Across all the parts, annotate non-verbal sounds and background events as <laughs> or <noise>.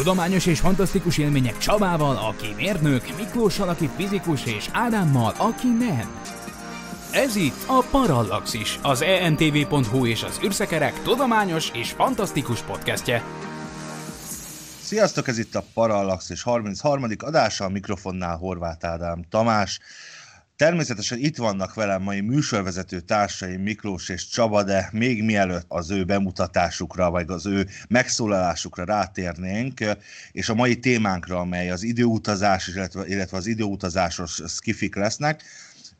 Tudományos és fantasztikus élmények Csabával, aki mérnök, Miklóssal, aki fizikus, és Ádámmal, aki nem. Ez itt a Parallaxis, az entv.hu és az űrszekerek tudományos és fantasztikus podcastje. Sziasztok, ez itt a Parallaxis 33. adása, a mikrofonnál Horváth Ádám Tamás. Természetesen itt vannak velem mai műsorvezető társaim Miklós és Csaba, de még mielőtt az ő bemutatásukra, vagy az ő megszólalásukra rátérnénk, és a mai témánkra, amely az időutazás, illetve, illetve az időutazásos skifik lesznek,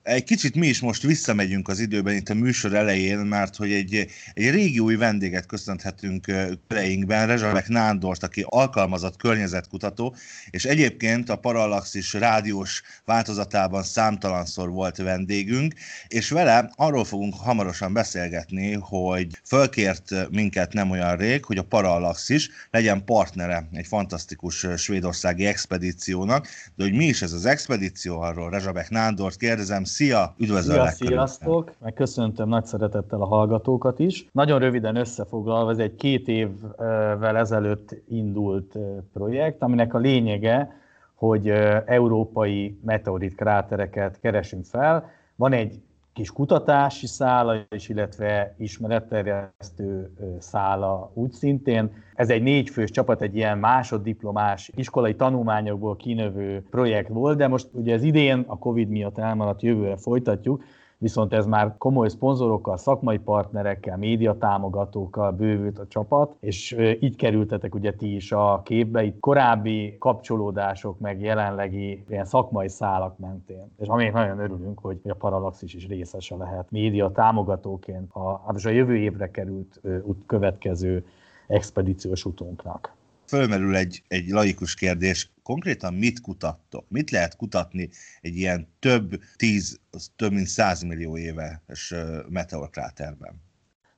egy kicsit mi is most visszamegyünk az időben itt a műsor elején, mert hogy egy, egy régi új vendéget köszönhetünk köreinkben, Rezsabek Nándort, aki alkalmazott környezetkutató, és egyébként a Parallaxis rádiós változatában számtalanszor volt vendégünk, és vele arról fogunk hamarosan beszélgetni, hogy fölkért minket nem olyan rég, hogy a Parallaxis legyen partnere egy fantasztikus svédországi expedíciónak, de hogy mi is ez az expedíció, arról Rezsabek Nándort kérdezem, Szia, üdvözöllek! Szia, sziasztok! Meg köszöntöm nagy szeretettel a hallgatókat is. Nagyon röviden összefoglalva, ez egy két évvel ezelőtt indult projekt, aminek a lényege, hogy európai meteorit krátereket keresünk fel. Van egy kis kutatási szála is, illetve ismeretterjesztő szála úgy szintén. Ez egy négyfős csapat, egy ilyen másoddiplomás iskolai tanulmányokból kinövő projekt volt, de most ugye az idén a Covid miatt elmaradt jövőre folytatjuk, viszont ez már komoly szponzorokkal, szakmai partnerekkel, médiatámogatókkal bővült a csapat, és így kerültetek ugye ti is a képbe, itt korábbi kapcsolódások, meg jelenlegi ilyen szakmai szálak mentén. És amelyek nagyon örülünk, hogy a Parallaxis is részese lehet média támogatóként a, hát a jövő évre került következő expedíciós utunknak fölmerül egy, egy laikus kérdés, konkrétan mit kutattok? Mit lehet kutatni egy ilyen több tíz, több mint százmillió éves meteorkráterben?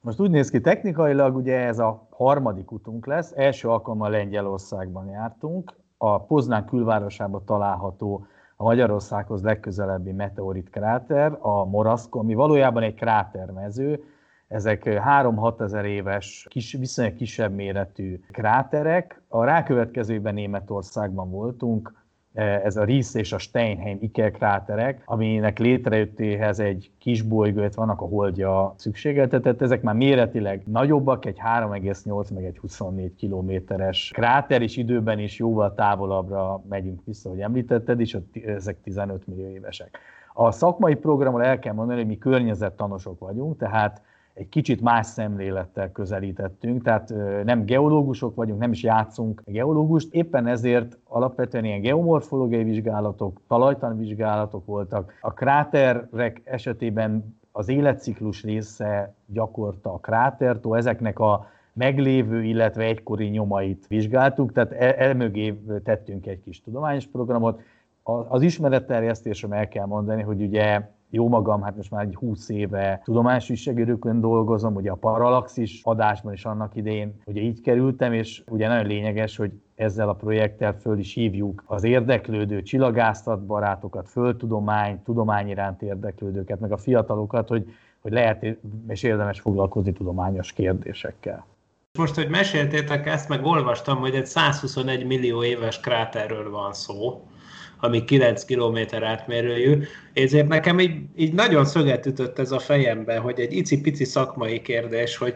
Most úgy néz ki, technikailag ugye ez a harmadik utunk lesz, első alkalommal Lengyelországban jártunk, a Poznán külvárosában található a Magyarországhoz legközelebbi meteorit kráter, a Moraszko, ami valójában egy krátermező, ezek 3-6 ezer éves, kis, viszonylag kisebb méretű kráterek. A rákövetkezőben Németországban voltunk, ez a Ries és a Steinheim Iker kráterek, aminek létrejöttéhez egy kis bolygó, vannak a holdja szükségeltetett. Ezek már méretileg nagyobbak, egy 3,8 meg egy 24 kilométeres kráter, és időben is jóval távolabbra megyünk vissza, hogy említetted, és ezek 15 millió évesek. A szakmai programról el kell mondani, hogy mi környezettanosok vagyunk, tehát egy kicsit más szemlélettel közelítettünk, tehát nem geológusok vagyunk, nem is játszunk geológust, éppen ezért alapvetően ilyen geomorfológiai vizsgálatok, talajtan vizsgálatok voltak. A kráterek esetében az életciklus része gyakorta a krátertó, ezeknek a meglévő, illetve egykori nyomait vizsgáltuk, tehát elmögé e tettünk egy kis tudományos programot. Az ismeretterjesztésre el kell mondani, hogy ugye jó magam, hát most már egy 20 éve tudományos újságírókön dolgozom, ugye a Parallaxis adásban is annak idején, ugye így kerültem, és ugye nagyon lényeges, hogy ezzel a projekttel föl is hívjuk az érdeklődő csillagászat barátokat, földtudomány, tudomány iránt érdeklődőket, meg a fiatalokat, hogy, hogy lehet és érdemes foglalkozni tudományos kérdésekkel. Most, hogy meséltétek ezt, meg olvastam, hogy egy 121 millió éves kráterről van szó, ami 9 km átmérőjű. Ezért nekem így, így nagyon szöget ütött ez a fejembe, hogy egy icipici szakmai kérdés, hogy,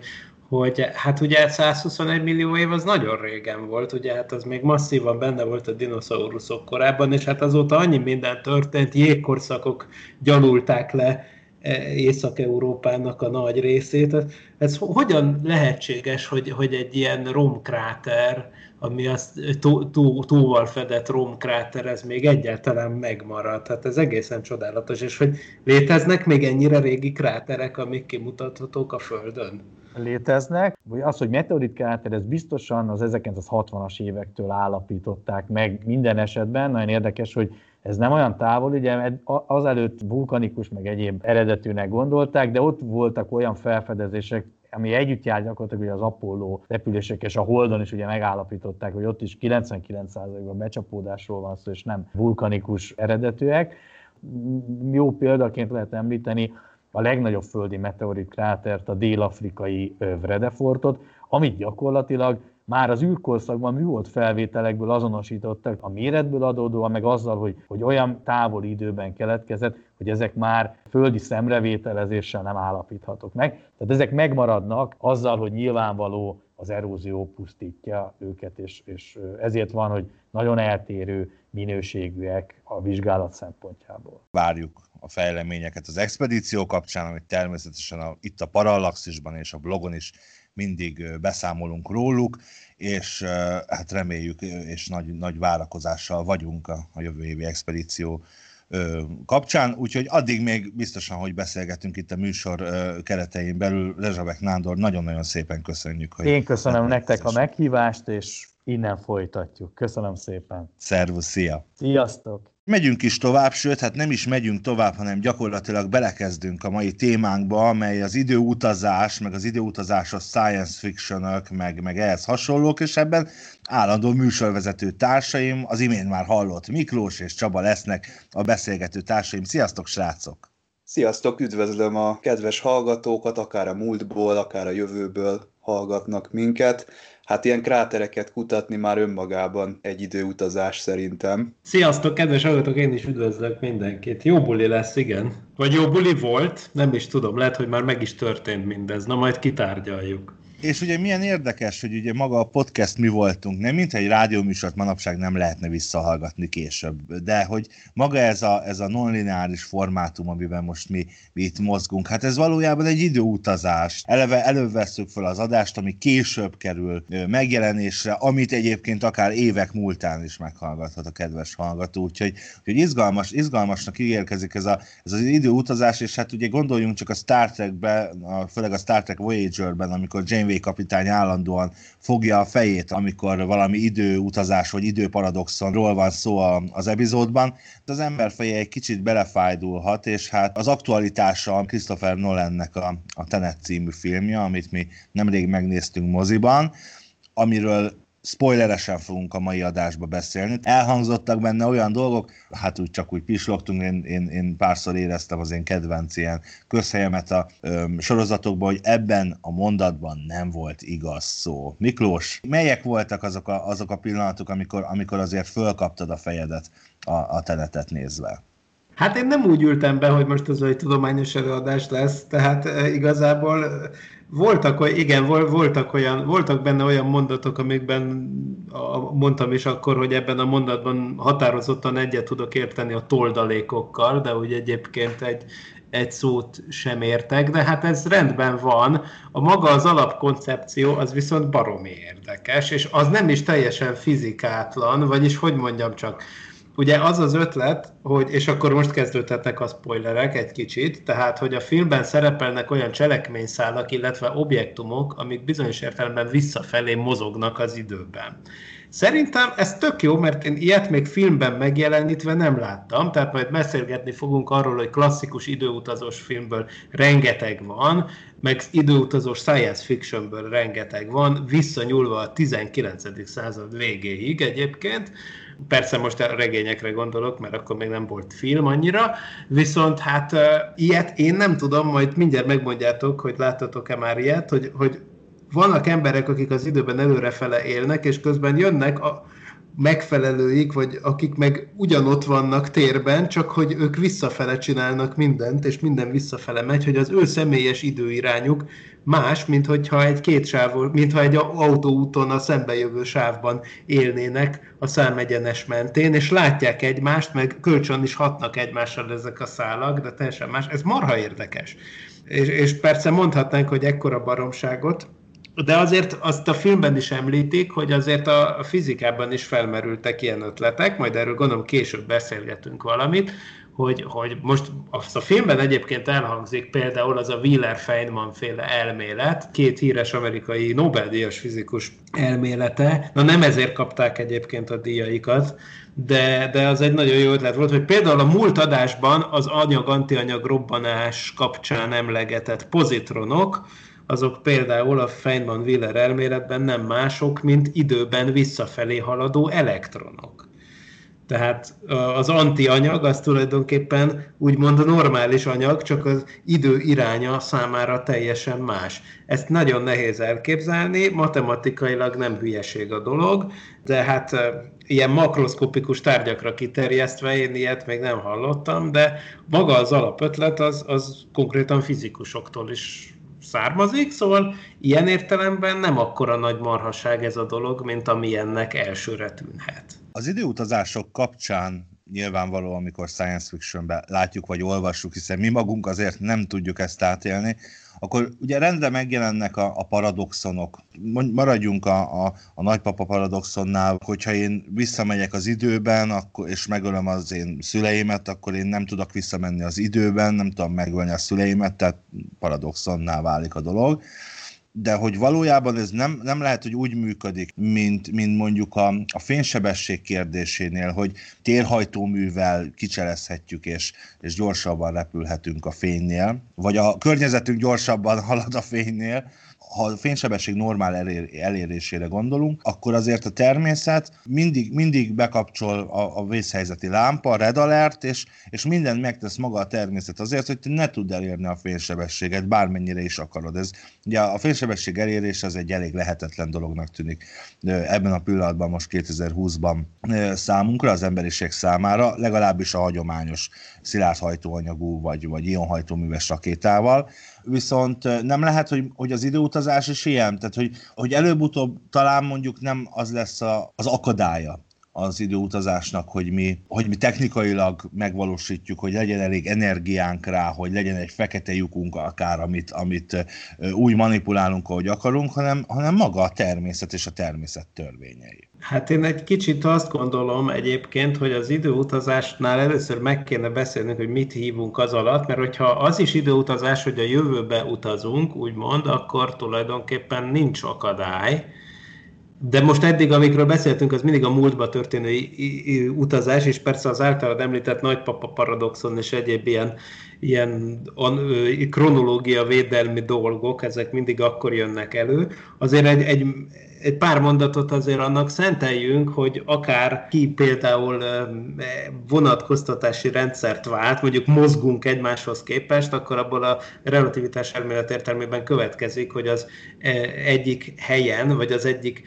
hogy hát ugye 121 millió év az nagyon régen volt, ugye hát az még masszívan benne volt a dinoszauruszok korában, és hát azóta annyi minden történt, jégkorszakok gyalulták le e, Észak-Európának a nagy részét. Ez hogyan lehetséges, hogy, hogy egy ilyen romkráter, ami az tó, tó, tóval fedett romkráter, ez még egyáltalán megmaradt. Hát ez egészen csodálatos, és hogy léteznek még ennyire régi kráterek, amik kimutathatók a Földön? léteznek. Vagy az, hogy meteorit kráter, ez biztosan az 1960-as évektől állapították meg minden esetben. Nagyon érdekes, hogy ez nem olyan távol, ugye azelőtt vulkanikus, meg egyéb eredetűnek gondolták, de ott voltak olyan felfedezések, ami együtt jár gyakorlatilag ugye az Apollo repülések, és a Holdon is ugye megállapították, hogy ott is 99%-ban becsapódásról van szó, és nem vulkanikus eredetűek. Jó példaként lehet említeni a legnagyobb földi meteorit krátert, a dél-afrikai Vredefortot, amit gyakorlatilag már az űrkorszakban műhold felvételekből azonosítottak, a méretből adódóan, meg azzal, hogy, hogy olyan távoli időben keletkezett, hogy ezek már földi szemrevételezéssel nem állapíthatók meg. Tehát ezek megmaradnak azzal, hogy nyilvánvaló az erózió pusztítja őket, és, és ezért van, hogy nagyon eltérő minőségűek a vizsgálat szempontjából. Várjuk a fejleményeket az expedíció kapcsán, amit természetesen a, itt a Parallaxisban és a blogon is mindig beszámolunk róluk, és hát reméljük, és nagy, nagy várakozással vagyunk a, a jövő évi expedíció kapcsán, úgyhogy addig még biztosan, hogy beszélgetünk itt a műsor keretein belül. Rezsabek Nándor, nagyon-nagyon szépen köszönjük. Hogy Én köszönöm nektek a meghívást, és innen folytatjuk. Köszönöm szépen. Szervusz, szia! Sziasztok! Megyünk is tovább, sőt, hát nem is megyünk tovább, hanem gyakorlatilag belekezdünk a mai témánkba, amely az időutazás, meg az időutazásos science fiction meg, meg ehhez hasonlók, és ebben állandó műsorvezető társaim, az imént már hallott Miklós és Csaba lesznek a beszélgető társaim. Sziasztok, srácok! Sziasztok, üdvözlöm a kedves hallgatókat, akár a múltból, akár a jövőből hallgatnak minket hát ilyen krátereket kutatni már önmagában egy időutazás szerintem. Sziasztok, kedves hallgatók, én is üdvözlök mindenkit. Jó buli lesz, igen. Vagy jó buli volt, nem is tudom, lehet, hogy már meg is történt mindez. Na, majd kitárgyaljuk. És ugye milyen érdekes, hogy ugye maga a podcast mi voltunk, nem? Mint egy rádióműsort manapság nem lehetne visszahallgatni később, de hogy maga ez a, ez a nonlineáris formátum, amiben most mi, mi itt mozgunk, hát ez valójában egy időutazás. Eleve elővesszük fel az adást, ami később kerül megjelenésre, amit egyébként akár évek múltán is meghallgathat a kedves hallgató, úgyhogy, úgyhogy izgalmas, izgalmasnak ígérkezik ez, a, ez az időutazás, és hát ugye gondoljunk csak a Star Trekbe, a, főleg a Star Trek Voyager-ben, amikor Janeway kapitány állandóan fogja a fejét, amikor valami időutazás vagy időparadoxonról van szó az epizódban, de az ember feje egy kicsit belefájdulhat, és hát az aktualitása Christopher Nolannek a, a Tenet című filmje, amit mi nemrég megnéztünk moziban, amiről spoileresen fogunk a mai adásba beszélni. Elhangzottak benne olyan dolgok, hát úgy csak úgy pislogtunk, én, én, én párszor éreztem az én kedvenc ilyen közhelyemet a ö, sorozatokban, hogy ebben a mondatban nem volt igaz szó. Miklós, melyek voltak azok a, azok a pillanatok, amikor, amikor azért fölkaptad a fejedet a, a tenetet nézve? Hát én nem úgy ültem be, hogy most ez egy tudományos előadás lesz, tehát igazából voltak, igen, voltak, olyan, voltak benne olyan mondatok, amikben mondtam is akkor, hogy ebben a mondatban határozottan egyet tudok érteni a toldalékokkal, de úgy egyébként egy, egy szót sem értek, de hát ez rendben van. A maga az alapkoncepció az viszont baromi érdekes, és az nem is teljesen fizikátlan, vagyis hogy mondjam csak, ugye az az ötlet, hogy, és akkor most kezdődhetnek a spoilerek egy kicsit, tehát, hogy a filmben szerepelnek olyan cselekményszálak, illetve objektumok, amik bizonyos értelemben visszafelé mozognak az időben. Szerintem ez tök jó, mert én ilyet még filmben megjelenítve nem láttam, tehát majd beszélgetni fogunk arról, hogy klasszikus időutazós filmből rengeteg van, meg időutazós science fictionből rengeteg van, visszanyúlva a 19. század végéig egyébként, Persze most a regényekre gondolok, mert akkor még nem volt film annyira, viszont hát uh, ilyet én nem tudom, majd mindjárt megmondjátok, hogy láttatok-e már ilyet, hogy, hogy vannak emberek, akik az időben előrefele élnek, és közben jönnek a megfelelőik, vagy akik meg ugyanott vannak térben, csak hogy ők visszafele csinálnak mindent, és minden visszafele megy, hogy az ő személyes időirányuk más, mint hogyha egy két sávol, mint ha egy autóúton a szembejövő sávban élnének a számegyenes mentén, és látják egymást, meg kölcsön is hatnak egymással ezek a szálak, de teljesen más. Ez marha érdekes. És, és persze mondhatnánk, hogy ekkora baromságot, de azért azt a filmben is említik, hogy azért a fizikában is felmerültek ilyen ötletek, majd erről gondolom később beszélgetünk valamit, hogy, hogy most azt a filmben egyébként elhangzik például az a Wheeler-Feynman féle elmélet, két híres amerikai Nobel-díjas fizikus elmélete. Na nem ezért kapták egyébként a díjaikat, de, de az egy nagyon jó ötlet volt, hogy például a múlt adásban az anyag-antianyag robbanás kapcsán emlegetett pozitronok, azok például a Feynman-Wheeler elméletben nem mások, mint időben visszafelé haladó elektronok. Tehát az antianyag az tulajdonképpen úgymond a normális anyag, csak az idő iránya számára teljesen más. Ezt nagyon nehéz elképzelni, matematikailag nem hülyeség a dolog, de hát ilyen makroszkopikus tárgyakra kiterjesztve én ilyet még nem hallottam, de maga az alapötlet az, az konkrétan fizikusoktól is származik, szóval ilyen értelemben nem akkora nagy marhaság ez a dolog, mint ami ennek elsőre tűnhet. Az időutazások kapcsán nyilvánvaló, amikor science fictionben látjuk vagy olvassuk, hiszen mi magunk azért nem tudjuk ezt átélni, akkor ugye rendre megjelennek a, a paradoxonok. Maradjunk a, a, a nagypapa paradoxonnál, hogyha én visszamegyek az időben, akkor, és megölöm az én szüleimet, akkor én nem tudok visszamenni az időben, nem tudom megölni a szüleimet, tehát paradoxonná válik a dolog de hogy valójában ez nem, nem lehet, hogy úgy működik, mint, mint mondjuk a, a fénysebesség kérdésénél, hogy térhajtóművel kicselezhetjük, és, és gyorsabban repülhetünk a fénynél, vagy a környezetünk gyorsabban <laughs> halad a fénynél, ha a fénysebesség normál elér, elérésére gondolunk, akkor azért a természet mindig, mindig bekapcsol a, a vészhelyzeti lámpa, a red alert, és, és mindent megtesz maga a természet azért, hogy te ne tudd elérni a fénysebességet, bármennyire is akarod. Ez, ugye a fénysebesség elérés az egy elég lehetetlen dolognak tűnik ebben a pillanatban, most 2020-ban számunkra, az emberiség számára, legalábbis a hagyományos szilárd hajtóanyagú vagy, vagy ionhajtóműves rakétával viszont nem lehet, hogy, hogy az időutazás is ilyen, tehát hogy, hogy előbb-utóbb talán mondjuk nem az lesz a, az akadálya az időutazásnak, hogy mi, hogy mi technikailag megvalósítjuk, hogy legyen elég energiánk rá, hogy legyen egy fekete lyukunk akár, amit, amit úgy manipulálunk, ahogy akarunk, hanem, hanem maga a természet és a természet törvényei. Hát én egy kicsit azt gondolom egyébként, hogy az időutazásnál először meg kéne beszélnünk, hogy mit hívunk az alatt, mert hogyha az is időutazás, hogy a jövőbe utazunk, úgymond, akkor tulajdonképpen nincs akadály, de most eddig, amikről beszéltünk, az mindig a múltba történő utazás, és persze az általad említett nagypapa paradoxon és egyéb ilyen, ilyen kronológia védelmi dolgok, ezek mindig akkor jönnek elő. Azért egy, egy, egy pár mondatot azért annak szenteljünk, hogy akár ki például vonatkoztatási rendszert vált, mondjuk mozgunk egymáshoz képest, akkor abból a relativitás elmélet értelmében következik, hogy az egyik helyen, vagy az egyik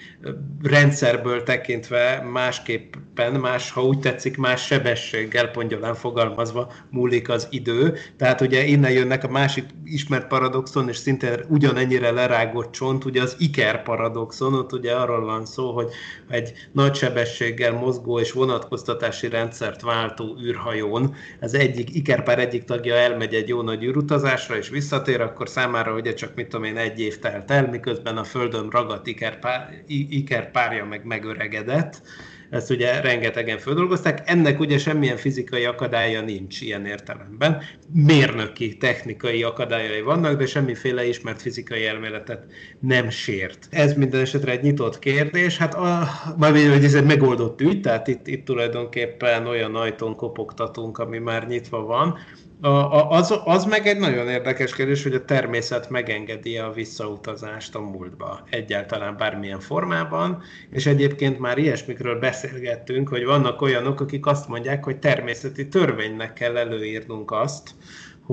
rendszerből tekintve másképpen, más, ha úgy tetszik, más sebességgel, pongyolán fogalmazva múlik az idő. Tehát ugye innen jönnek a másik ismert paradoxon, és szintén ugyanennyire lerágott csont, ugye az Iker paradoxon, ott ugye arról van szó, hogy egy nagy sebességgel mozgó és vonatkoztatási rendszert váltó űrhajón az egyik, ikerpár egyik tagja elmegy egy jó nagy űrutazásra és visszatér, akkor számára ugye csak mit tudom én egy év telt el, miközben a Földön ragadt ikerpár, ikerpárja meg megöregedett, ezt ugye rengetegen földolgozták. Ennek ugye semmilyen fizikai akadálya nincs ilyen értelemben. Mérnöki, technikai akadályai vannak, de semmiféle ismert fizikai elméletet nem sért. Ez minden esetre egy nyitott kérdés. Hát a, már hogy ez egy megoldott ügy, tehát itt, itt tulajdonképpen olyan ajtón kopogtatunk, ami már nyitva van, az, az meg egy nagyon érdekes kérdés, hogy a természet megengedi a visszautazást a múltba egyáltalán bármilyen formában, és egyébként már ilyesmikről beszélgettünk, hogy vannak olyanok, akik azt mondják, hogy természeti törvénynek kell előírnunk azt,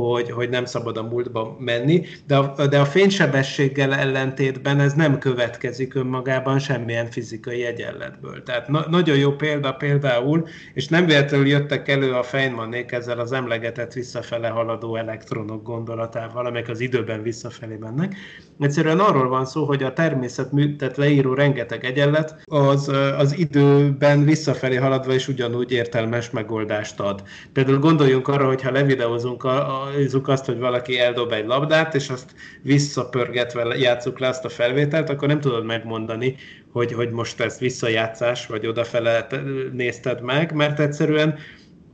hogy, hogy nem szabad a múltba menni, de a, de a fénysebességgel ellentétben ez nem következik önmagában semmilyen fizikai egyenletből. Tehát na, nagyon jó példa például, és nem véletlenül jöttek elő a Feynmanék ezzel az emlegetett visszafele haladó elektronok gondolatával, amelyek az időben visszafelé mennek. Egyszerűen arról van szó, hogy a természet műtet leíró rengeteg egyenlet az, az időben visszafelé haladva is ugyanúgy értelmes megoldást ad. Például gondoljunk arra, hogy ha levideózunk a, a nézzük azt, hogy valaki eldob egy labdát, és azt visszapörgetve játsszuk le azt a felvételt, akkor nem tudod megmondani, hogy, hogy most ez visszajátszás, vagy odafele nézted meg, mert egyszerűen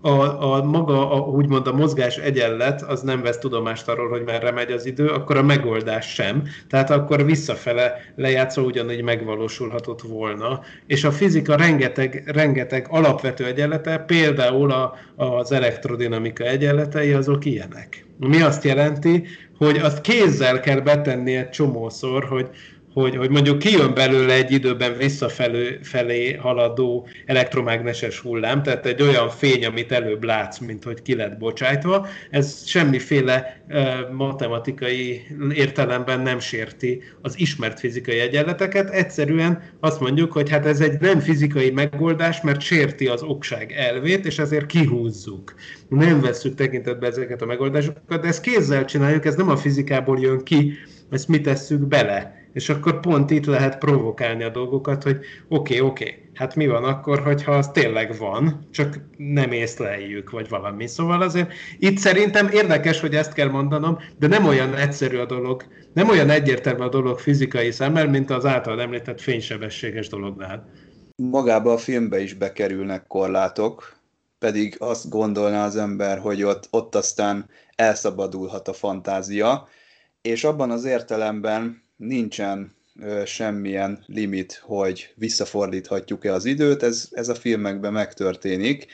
a, a maga, a, úgymond a mozgás egyenlet, az nem vesz tudomást arról, hogy merre megy az idő, akkor a megoldás sem. Tehát akkor visszafele lejátszó ugyanígy megvalósulhatott volna. És a fizika rengeteg, rengeteg alapvető egyenlete, például a, az elektrodinamika egyenletei, azok ilyenek. Mi azt jelenti, hogy azt kézzel kell betenni egy csomószor, hogy, hogy, hogy mondjuk kijön belőle egy időben visszafelé felé haladó elektromágneses hullám, tehát egy olyan fény, amit előbb látsz, mint hogy ki lett bocsájtva, ez semmiféle uh, matematikai értelemben nem sérti az ismert fizikai egyenleteket, egyszerűen azt mondjuk, hogy hát ez egy nem fizikai megoldás, mert sérti az okság elvét, és ezért kihúzzuk. Nem vesszük tekintetbe ezeket a megoldásokat, de ezt kézzel csináljuk, ez nem a fizikából jön ki, ezt mi tesszük bele és akkor pont itt lehet provokálni a dolgokat, hogy oké, okay, oké, okay, hát mi van akkor, hogyha az tényleg van, csak nem észleljük, vagy valami. Szóval azért itt szerintem érdekes, hogy ezt kell mondanom, de nem olyan egyszerű a dolog, nem olyan egyértelmű a dolog fizikai szemmel, mint az által említett fénysebességes dolognál. Magába a filmbe is bekerülnek korlátok, pedig azt gondolná az ember, hogy ott, ott aztán elszabadulhat a fantázia, és abban az értelemben nincsen semmilyen limit, hogy visszafordíthatjuk-e az időt, ez, ez a filmekben megtörténik,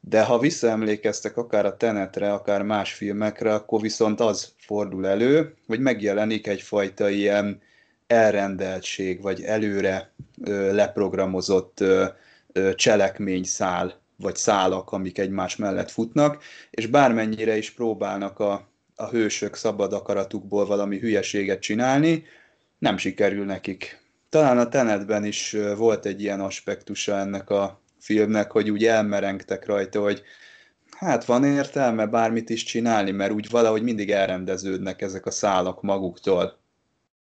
de ha visszaemlékeztek akár a Tenetre, akár más filmekre, akkor viszont az fordul elő, hogy megjelenik egyfajta ilyen elrendeltség, vagy előre ö, leprogramozott ö, ö, cselekményszál, vagy szálak, amik egymás mellett futnak, és bármennyire is próbálnak a a hősök szabad akaratukból valami hülyeséget csinálni, nem sikerül nekik. Talán a Tenetben is volt egy ilyen aspektusa ennek a filmnek, hogy úgy elmerengtek rajta, hogy hát van értelme bármit is csinálni, mert úgy valahogy mindig elrendeződnek ezek a szálak maguktól.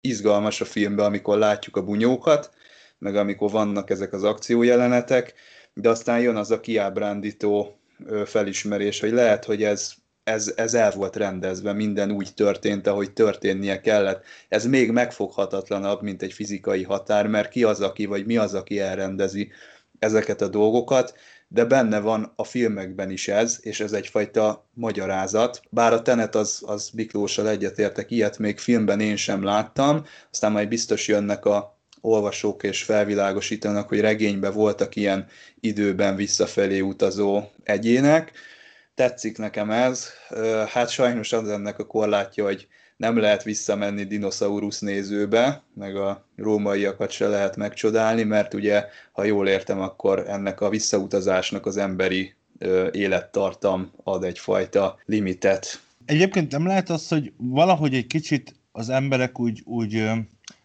Izgalmas a filmben, amikor látjuk a bunyókat, meg amikor vannak ezek az akciójelenetek, de aztán jön az a kiábrándító felismerés, hogy lehet, hogy ez ez, ez el volt rendezve, minden úgy történt, ahogy történnie kellett. Ez még megfoghatatlanabb, mint egy fizikai határ, mert ki az, aki, vagy mi az, aki elrendezi ezeket a dolgokat, de benne van a filmekben is ez, és ez egyfajta magyarázat. Bár a Tenet az, az Miklóssal egyetértek, ilyet még filmben én sem láttam, aztán majd biztos jönnek a olvasók és felvilágosítanak, hogy regényben voltak ilyen időben visszafelé utazó egyének, tetszik nekem ez. Hát sajnos az ennek a korlátja, hogy nem lehet visszamenni dinoszaurusz nézőbe, meg a rómaiakat se lehet megcsodálni, mert ugye, ha jól értem, akkor ennek a visszautazásnak az emberi élettartam ad egyfajta limitet. Egyébként nem lehet az, hogy valahogy egy kicsit az emberek úgy, úgy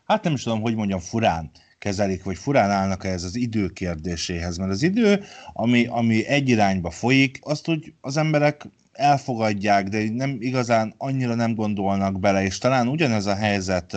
hát nem is tudom, hogy mondjam, furán kezelik, vagy furán állnak ehhez az idő kérdéséhez, mert az idő, ami, ami egy irányba folyik, azt úgy az emberek elfogadják, de nem igazán annyira nem gondolnak bele, és talán ugyanez a helyzet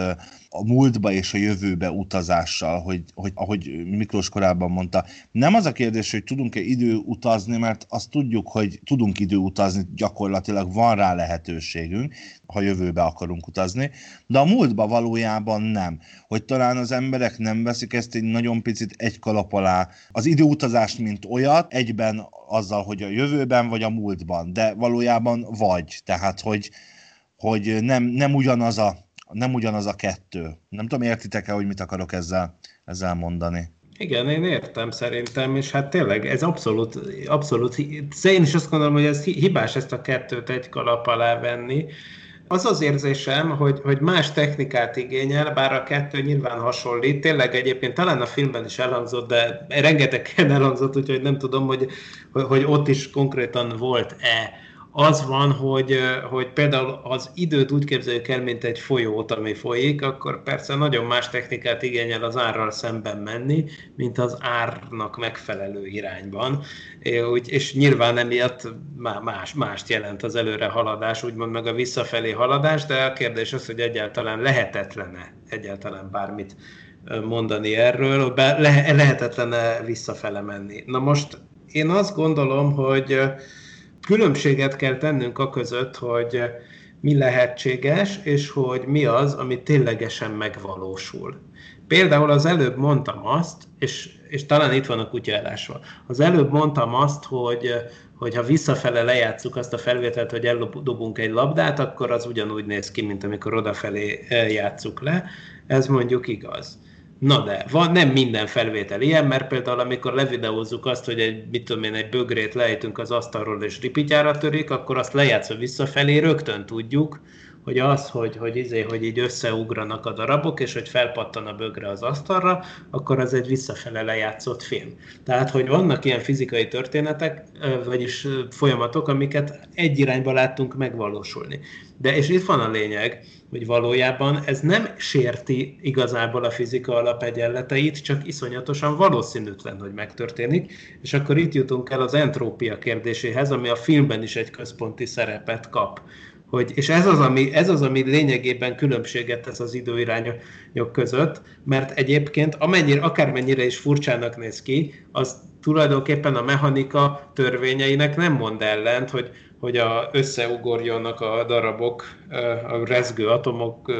a múltba és a jövőbe utazással, hogy, hogy ahogy Miklós korábban mondta, nem az a kérdés, hogy tudunk-e idő utazni, mert azt tudjuk, hogy tudunk idő utazni, gyakorlatilag van rá lehetőségünk, ha jövőbe akarunk utazni, de a múltba valójában nem. Hogy talán az emberek nem veszik ezt egy nagyon picit egy kalap alá, az időutazást, mint olyat, egyben azzal, hogy a jövőben vagy a múltban, de valójában vagy. Tehát, hogy, hogy nem, nem, ugyanaz a, nem ugyanaz a kettő. Nem tudom, értitek-e, hogy mit akarok ezzel, ezzel mondani? Igen, én értem szerintem, és hát tényleg ez abszolút, abszolút, én is azt gondolom, hogy ez hibás ezt a kettőt egy kalap alá venni, az az érzésem, hogy, hogy más technikát igényel, bár a kettő nyilván hasonlít. Tényleg egyébként talán a filmben is elhangzott, de rengeteg elhangzott, úgyhogy nem tudom, hogy, hogy ott is konkrétan volt-e az van, hogy, hogy például az időt úgy képzeljük el, mint egy folyót, ami folyik, akkor persze nagyon más technikát igényel az árral szemben menni, mint az árnak megfelelő irányban. És nyilván emiatt más, mást jelent az előre haladás, úgymond meg a visszafelé haladás, de a kérdés az, hogy egyáltalán lehetetlene egyáltalán bármit mondani erről, lehetetlene visszafele menni. Na most én azt gondolom, hogy különbséget kell tennünk a között, hogy mi lehetséges, és hogy mi az, ami ténylegesen megvalósul. Például az előbb mondtam azt, és, és talán itt van a kutyaállásva. Az előbb mondtam azt, hogy, hogy ha visszafele lejátszuk azt a felvételt, hogy eldobunk egy labdát, akkor az ugyanúgy néz ki, mint amikor odafelé játszuk le. Ez mondjuk igaz. Na de, van, nem minden felvétel ilyen, mert például amikor levideózzuk azt, hogy egy, mit tudom én, egy bögrét lejtünk az asztalról és ripityára törik, akkor azt lejátszva visszafelé rögtön tudjuk, hogy az, hogy, hogy, izé, hogy így összeugranak a darabok, és hogy felpattan a bögre az asztalra, akkor az egy visszafele lejátszott film. Tehát, hogy vannak ilyen fizikai történetek, vagyis folyamatok, amiket egy irányba láttunk megvalósulni. De és itt van a lényeg, hogy valójában ez nem sérti igazából a fizika alapegyenleteit, csak iszonyatosan valószínűtlen, hogy megtörténik, és akkor itt jutunk el az entrópia kérdéséhez, ami a filmben is egy központi szerepet kap. Hogy, és ez az, ami, ez az, ami lényegében különbséget tesz az időirányok között, mert egyébként amennyire, akármennyire is furcsának néz ki, az tulajdonképpen a mechanika törvényeinek nem mond ellent, hogy hogy a, összeugorjanak a darabok, a rezgő atomok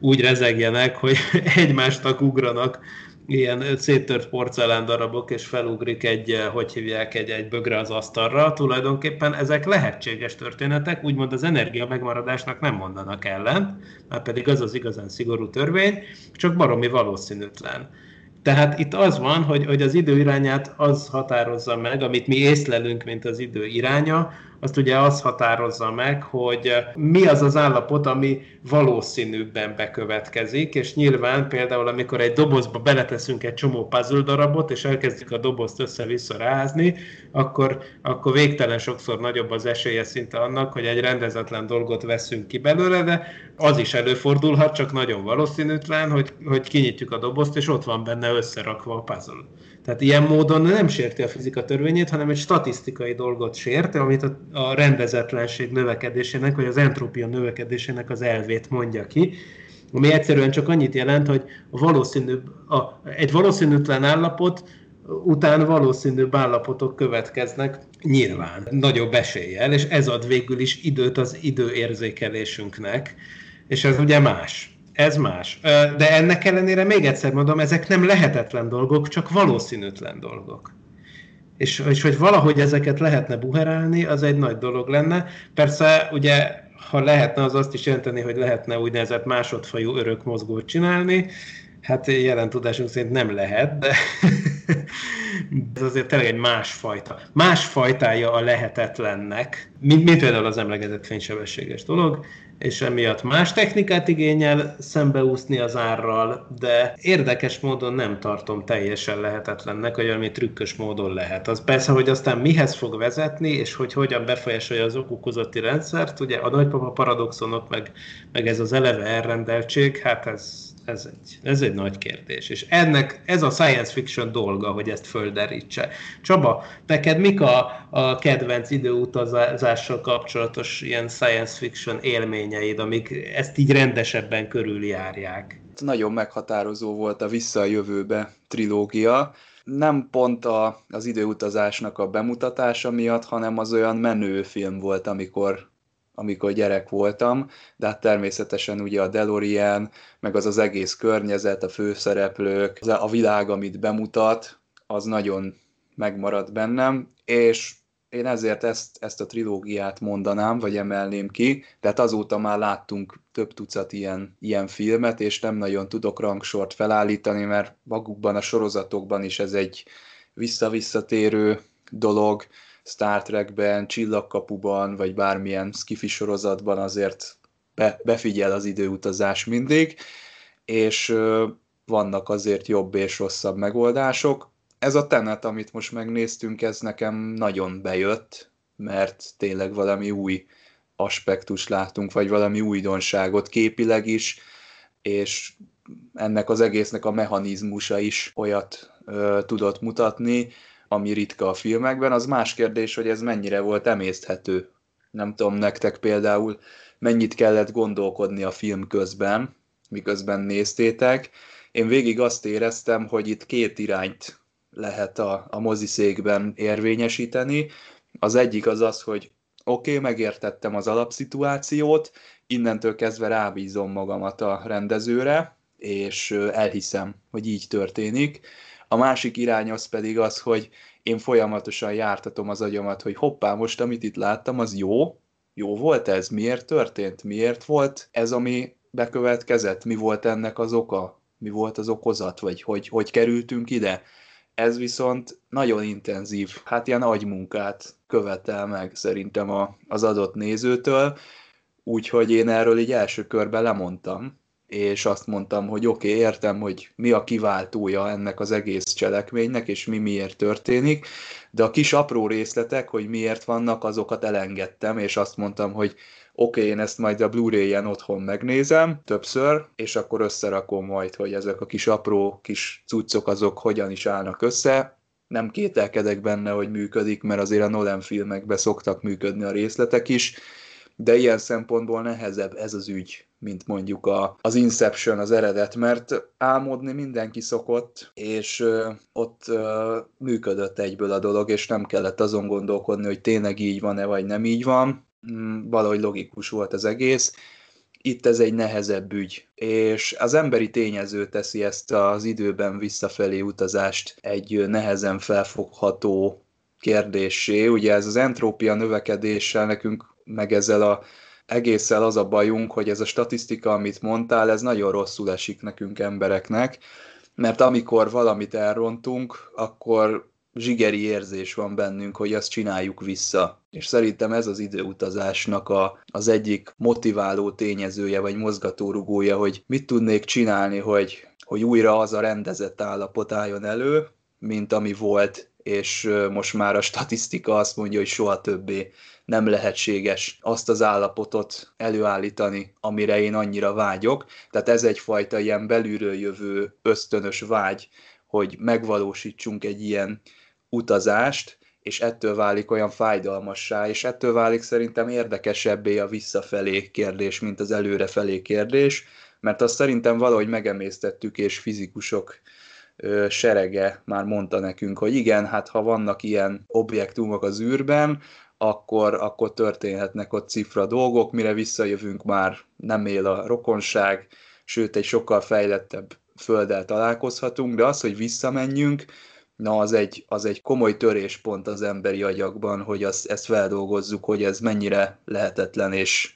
úgy rezegjenek, hogy <laughs> egymástak ugranak ilyen széttört porcelán darabok, és felugrik egy, hogy hívják, egy, egy bögre az asztalra. Tulajdonképpen ezek lehetséges történetek, úgymond az energia megmaradásnak nem mondanak ellen, már pedig az az igazán szigorú törvény, csak baromi valószínűtlen. Tehát itt az van, hogy, hogy az idő irányát az határozza meg, amit mi észlelünk, mint az idő iránya, azt ugye az határozza meg, hogy mi az az állapot, ami valószínűbben bekövetkezik, és nyilván például, amikor egy dobozba beleteszünk egy csomó puzzle darabot, és elkezdjük a dobozt össze-vissza rázni, akkor, akkor végtelen sokszor nagyobb az esélye szinte annak, hogy egy rendezetlen dolgot veszünk ki belőle, de az is előfordulhat, csak nagyon valószínűtlen, hogy, hogy kinyitjuk a dobozt, és ott van benne összerakva a puzzle. Tehát ilyen módon nem sérti a fizika törvényét, hanem egy statisztikai dolgot sért, amit a, a rendezetlenség növekedésének, vagy az entrópia növekedésének az elvét mondja ki, ami egyszerűen csak annyit jelent, hogy a valószínűbb, a, egy valószínűtlen állapot után valószínűbb állapotok következnek nyilván, nagyobb eséllyel, és ez ad végül is időt az időérzékelésünknek, és ez ugye más ez más. De ennek ellenére még egyszer mondom, ezek nem lehetetlen dolgok, csak valószínűtlen dolgok. És, és hogy valahogy ezeket lehetne buherálni, az egy nagy dolog lenne. Persze, ugye, ha lehetne, az azt is jelenteni, hogy lehetne úgynevezett másodfajú örök mozgót csinálni, Hát jelen tudásunk szerint nem lehet, de <laughs> ez azért tényleg egy másfajta. Más fajtája a lehetetlennek, mint, mint például az emlegetett fénysebességes dolog, és emiatt más technikát igényel szembeúszni az árral, de érdekes módon nem tartom teljesen lehetetlennek, hogy ami trükkös módon lehet. Az persze, hogy aztán mihez fog vezetni, és hogy hogyan befolyásolja az okokozati rendszert, ugye a nagypapa paradoxonok, meg, meg ez az eleve elrendeltség, hát ez ez egy, ez egy nagy kérdés. És ennek ez a science fiction dolga, hogy ezt földerítse. Csaba, neked mik a, a kedvenc időutazással kapcsolatos ilyen science fiction élményeid, amik ezt így rendesebben körüljárják? Nagyon meghatározó volt a Vissza a jövőbe trilógia. Nem pont a, az időutazásnak a bemutatása miatt, hanem az olyan menő film volt, amikor amikor gyerek voltam, de hát természetesen ugye a DeLorean, meg az az egész környezet, a főszereplők, a világ, amit bemutat, az nagyon megmaradt bennem, és én ezért ezt, ezt a trilógiát mondanám, vagy emelném ki, tehát azóta már láttunk több tucat ilyen, ilyen filmet, és nem nagyon tudok rangsort felállítani, mert magukban a sorozatokban is ez egy visszavisszatérő dolog, Star Trekben, Csillagkapuban, vagy bármilyen skifi sorozatban azért be, befigyel az időutazás mindig, és vannak azért jobb és rosszabb megoldások. Ez a tenet, amit most megnéztünk, ez nekem nagyon bejött, mert tényleg valami új aspektus látunk, vagy valami újdonságot képileg is, és ennek az egésznek a mechanizmusa is olyat ö, tudott mutatni, ami ritka a filmekben. Az más kérdés, hogy ez mennyire volt emészthető. Nem tudom nektek például, mennyit kellett gondolkodni a film közben, miközben néztétek. Én végig azt éreztem, hogy itt két irányt lehet a, a moziszékben érvényesíteni. Az egyik az az, hogy oké, okay, megértettem az alapszituációt, innentől kezdve rábízom magamat a rendezőre, és elhiszem, hogy így történik. A másik irány az pedig az, hogy én folyamatosan jártatom az agyamat, hogy hoppá, most amit itt láttam, az jó, jó volt ez, miért történt, miért volt ez, ami bekövetkezett, mi volt ennek az oka, mi volt az okozat, vagy hogy, hogy kerültünk ide. Ez viszont nagyon intenzív, hát ilyen agymunkát követel meg szerintem a, az adott nézőtől, úgyhogy én erről így első körben lemondtam, és azt mondtam, hogy oké, okay, értem, hogy mi a kiváltója ennek az egész cselekménynek, és mi miért történik, de a kis apró részletek, hogy miért vannak, azokat elengedtem, és azt mondtam, hogy oké, okay, én ezt majd a Blu-ray-en otthon megnézem többször, és akkor összerakom majd, hogy ezek a kis apró kis cuccok azok hogyan is állnak össze. Nem kételkedek benne, hogy működik, mert azért a Nolan filmekben szoktak működni a részletek is, de ilyen szempontból nehezebb ez az ügy, mint mondjuk a, az Inception, az eredet, mert álmodni mindenki szokott, és ott működött egyből a dolog, és nem kellett azon gondolkodni, hogy tényleg így van-e, vagy nem így van. Mm, valahogy logikus volt az egész. Itt ez egy nehezebb ügy, és az emberi tényező teszi ezt az időben visszafelé utazást egy nehezen felfogható kérdésé. Ugye ez az entrópia növekedéssel nekünk meg ezzel a egésszel az a bajunk, hogy ez a statisztika, amit mondtál, ez nagyon rosszul esik nekünk embereknek, mert amikor valamit elrontunk, akkor zsigeri érzés van bennünk, hogy azt csináljuk vissza. És szerintem ez az időutazásnak a, az egyik motiváló tényezője, vagy mozgatórugója, hogy mit tudnék csinálni, hogy, hogy újra az a rendezett állapot álljon elő, mint ami volt, és most már a statisztika azt mondja, hogy soha többé nem lehetséges azt az állapotot előállítani, amire én annyira vágyok. Tehát ez egyfajta ilyen belülről jövő ösztönös vágy, hogy megvalósítsunk egy ilyen utazást, és ettől válik olyan fájdalmassá, és ettől válik szerintem érdekesebbé a visszafelé kérdés, mint az előrefelé kérdés, mert azt szerintem valahogy megemésztettük, és fizikusok ö, serege már mondta nekünk, hogy igen, hát ha vannak ilyen objektumok az űrben, akkor, akkor történhetnek ott cifra dolgok, mire visszajövünk már nem él a rokonság, sőt egy sokkal fejlettebb földdel találkozhatunk, de az, hogy visszamenjünk, na az egy, az egy komoly töréspont az emberi agyakban, hogy az, ezt feldolgozzuk, hogy ez mennyire lehetetlen, és,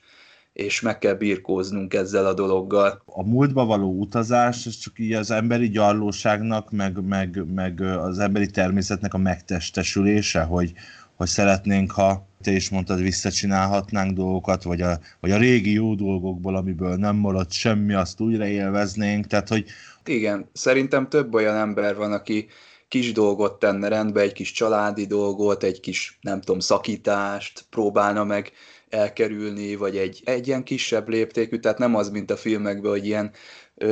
és meg kell birkóznunk ezzel a dologgal. A múltba való utazás, ez csak így az emberi gyarlóságnak, meg, meg, meg az emberi természetnek a megtestesülése, hogy, hogy szeretnénk, ha te is mondtad, visszacsinálhatnánk dolgokat, vagy a, vagy a régi jó dolgokból, amiből nem maradt semmi, azt újra élveznénk, tehát hogy... Igen, szerintem több olyan ember van, aki kis dolgot tenne rendbe, egy kis családi dolgot, egy kis, nem tudom, szakítást próbálna meg elkerülni, vagy egy, egy ilyen kisebb léptékű, tehát nem az, mint a filmekben, hogy ilyen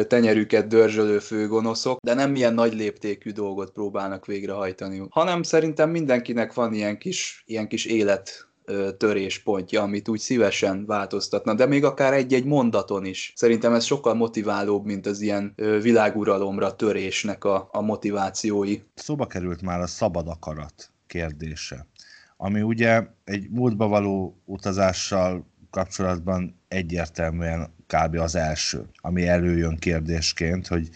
tenyerüket dörzsölő főgonoszok, de nem ilyen nagy léptékű dolgot próbálnak végrehajtani, hanem szerintem mindenkinek van ilyen kis, ilyen kis élet töréspontja, amit úgy szívesen változtatna, de még akár egy-egy mondaton is. Szerintem ez sokkal motiválóbb, mint az ilyen világuralomra törésnek a, a motivációi. Szóba került már a szabad akarat kérdése, ami ugye egy múltba való utazással kapcsolatban egyértelműen kb. az első, ami előjön kérdésként, hogy,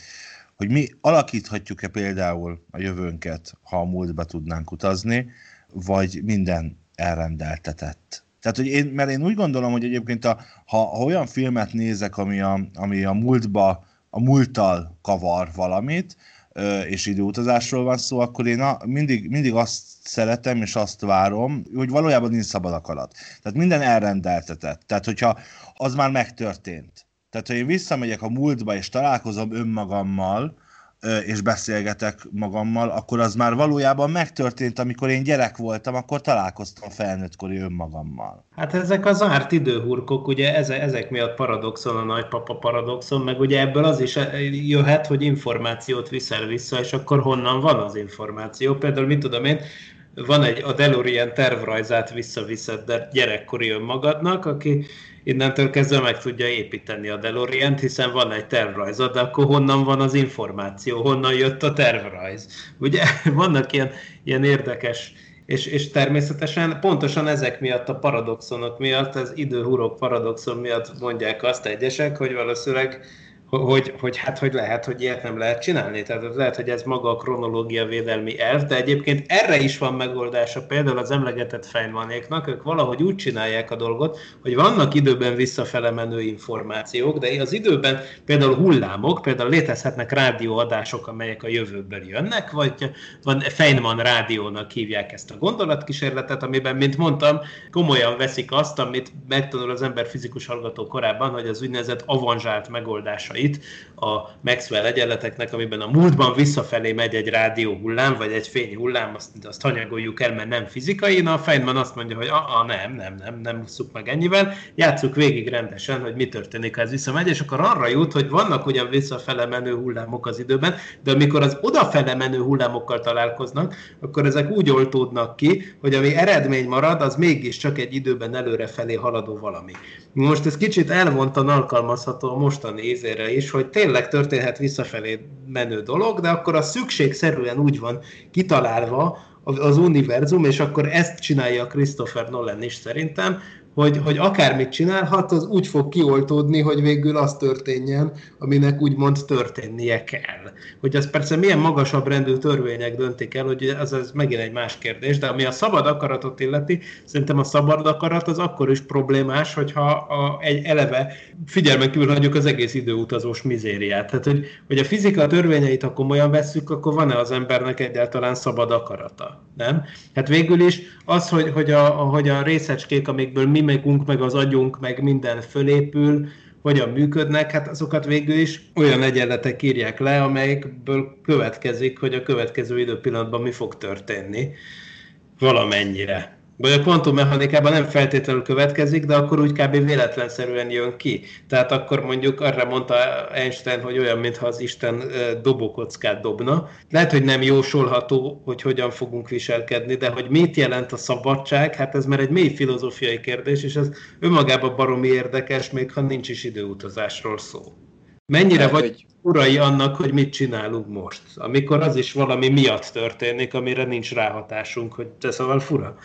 hogy mi alakíthatjuk-e például a jövőnket, ha a múltba tudnánk utazni, vagy minden elrendeltetett. Tehát, hogy én, mert én úgy gondolom, hogy egyébként a, ha, ha olyan filmet nézek, ami a, ami a múltba, a múlttal kavar valamit, és időutazásról van szó, akkor én a, mindig, mindig azt szeretem, és azt várom, hogy valójában nincs szabad akarat. Tehát minden elrendeltetett. Tehát, hogyha az már megtörtént. Tehát, ha én visszamegyek a múltba, és találkozom önmagammal, és beszélgetek magammal, akkor az már valójában megtörtént, amikor én gyerek voltam, akkor találkoztam felnőttkori önmagammal. Hát ezek az árt időhurkok, ugye ezek miatt paradoxon a nagypapa paradoxon, meg ugye ebből az is jöhet, hogy információt viszel vissza, és akkor honnan van az információ. Például, mit tudom én, van egy a DeLorean tervrajzát visszaviszed gyerekkori önmagadnak, aki innentől kezdve meg tudja építeni a delorean hiszen van egy tervrajza, de akkor honnan van az információ, honnan jött a tervrajz? Ugye <laughs> vannak ilyen, ilyen érdekes és, és természetesen pontosan ezek miatt a paradoxonok miatt, az időhurok paradoxon miatt mondják azt egyesek, hogy valószínűleg hogy, hogy hát hogy lehet, hogy ilyet nem lehet csinálni. Tehát lehet, hogy ez maga a kronológia védelmi elv, de egyébként erre is van megoldása például az emlegetett Feynmanéknak, ők valahogy úgy csinálják a dolgot, hogy vannak időben visszafele menő információk, de az időben például hullámok, például létezhetnek rádióadások, amelyek a jövőből jönnek, vagy van Feynman rádiónak hívják ezt a gondolatkísérletet, amiben, mint mondtam, komolyan veszik azt, amit megtanul az ember fizikus hallgató korábban, hogy az úgynevezett avanzsált megoldásai számait a Maxwell egyenleteknek, amiben a múltban visszafelé megy egy rádió hullám, vagy egy fény hullám, azt, azt hanyagoljuk el, mert nem fizikai. Na, a Feynman azt mondja, hogy a, nem, nem, nem, nem szuk meg ennyivel, játsszuk végig rendesen, hogy mi történik, ha ez visszamegy, és akkor arra jut, hogy vannak ugyan visszafele menő hullámok az időben, de amikor az odafele menő hullámokkal találkoznak, akkor ezek úgy oltódnak ki, hogy ami eredmény marad, az mégiscsak egy időben előre felé haladó valami. Most ez kicsit elvontan alkalmazható a mostani ízére is, hogy tényleg történhet visszafelé menő dolog, de akkor a szükségszerűen úgy van kitalálva az univerzum, és akkor ezt csinálja Christopher Nolan is szerintem, hogy, hogy akármit csinálhat, az úgy fog kioltódni, hogy végül az történjen, aminek úgymond történnie kell. Hogy az persze milyen magasabb rendű törvények döntik el, hogy ez, ez megint egy más kérdés, de ami a szabad akaratot illeti, szerintem a szabad akarat az akkor is problémás, hogyha a, egy eleve figyelmen kívül hagyjuk az egész időutazós mizériát. Tehát, hogy, hogy a fizika törvényeit, ha komolyan vesszük, akkor van-e az embernek egyáltalán szabad akarata? Nem? Hát végül is az, hogy, hogy, a, hogy a részecskék, amikből mi mimikunk, meg az agyunk, meg minden fölépül, hogyan működnek, hát azokat végül is olyan egyenletek írják le, amelyekből következik, hogy a következő időpillanatban mi fog történni. Valamennyire vagy a kvantummechanikában nem feltétlenül következik, de akkor úgy kb. véletlenszerűen jön ki. Tehát akkor mondjuk arra mondta Einstein, hogy olyan, mintha az Isten dobókockát dobna. Lehet, hogy nem jósolható, hogy hogyan fogunk viselkedni, de hogy mit jelent a szabadság, hát ez már egy mély filozófiai kérdés, és ez önmagában baromi érdekes, még ha nincs is időutazásról szó. Mennyire vagy hogy... urai annak, hogy mit csinálunk most, amikor az is valami miatt történik, amire nincs ráhatásunk, hogy ez szóval fura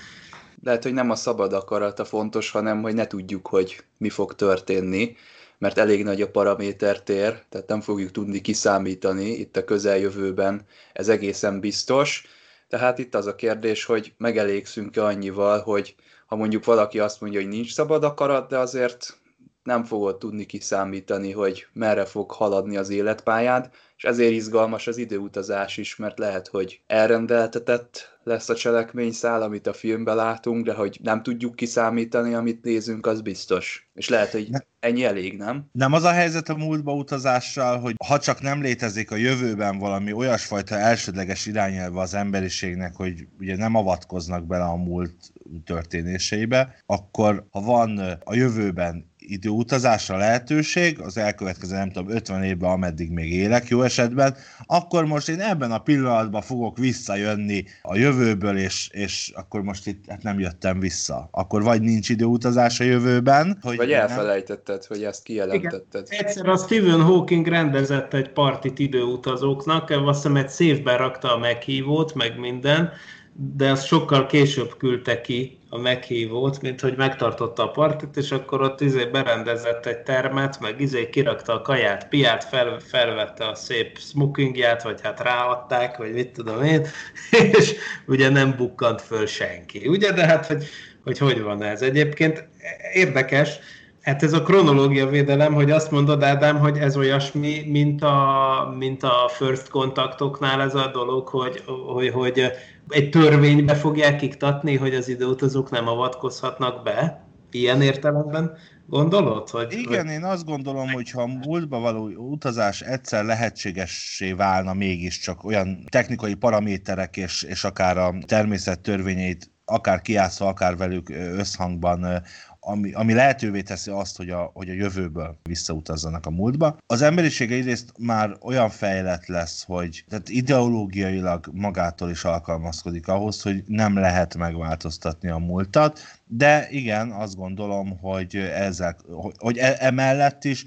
lehet, hogy nem a szabad akarata fontos, hanem hogy ne tudjuk, hogy mi fog történni, mert elég nagy a paramétertér, tehát nem fogjuk tudni kiszámítani itt a közeljövőben, ez egészen biztos. Tehát itt az a kérdés, hogy megelégszünk-e annyival, hogy ha mondjuk valaki azt mondja, hogy nincs szabad akarat, de azért nem fogod tudni kiszámítani, hogy merre fog haladni az életpályád, és ezért izgalmas az időutazás is, mert lehet, hogy elrendeltetett lesz a cselekményszál, amit a filmben látunk, de hogy nem tudjuk kiszámítani, amit nézünk, az biztos. És lehet, hogy ennyi elég, nem? Nem az a helyzet a múltba utazással, hogy ha csak nem létezik a jövőben valami olyasfajta elsődleges irányelve az emberiségnek, hogy ugye nem avatkoznak bele a múlt történéseibe, akkor ha van a jövőben időutazásra lehetőség, az elkövetkező nem tudom 50 évben, ameddig még élek jó esetben, akkor most én ebben a pillanatban fogok visszajönni a jövőből, és, és akkor most itt hát nem jöttem vissza. Akkor vagy nincs időutazás a jövőben, hogy vagy elfelejtetted, nem... hogy ezt kijelentetted. Igen. Egyszer a Stephen Hawking rendezett egy partit időutazóknak, azt hiszem egy szévbe rakta a meghívót, meg minden, de azt sokkal később küldte ki a meghívót, mint hogy megtartotta a partit, és akkor ott izé berendezett egy termet, meg izé kirakta a kaját, piát, fel, felvette a szép smokingját, vagy hát ráadták, vagy mit tudom én, <laughs> és ugye nem bukkant föl senki. Ugye, de hát, hogy hogy, hogy van ez. Egyébként érdekes, Hát ez a kronológia védelem, hogy azt mondod, Ádám, hogy ez olyasmi, mint a, mint a first kontaktoknál ez a dolog, hogy, hogy, hogy egy törvénybe fogják iktatni, hogy az időutazók nem avatkozhatnak be? Ilyen értelemben gondolod? Hogy, Igen, hogy... én azt gondolom, hogy ha a múltba való utazás egyszer lehetségessé válna mégiscsak olyan technikai paraméterek és, és akár a természet törvényeit akár kiátszva, akár velük összhangban ami, ami lehetővé teszi azt, hogy a, hogy a jövőből visszautazzanak a múltba. Az emberiség egyrészt már olyan fejlett lesz, hogy tehát ideológiailag magától is alkalmazkodik ahhoz, hogy nem lehet megváltoztatni a múltat, de igen, azt gondolom, hogy ezek, hogy e, emellett is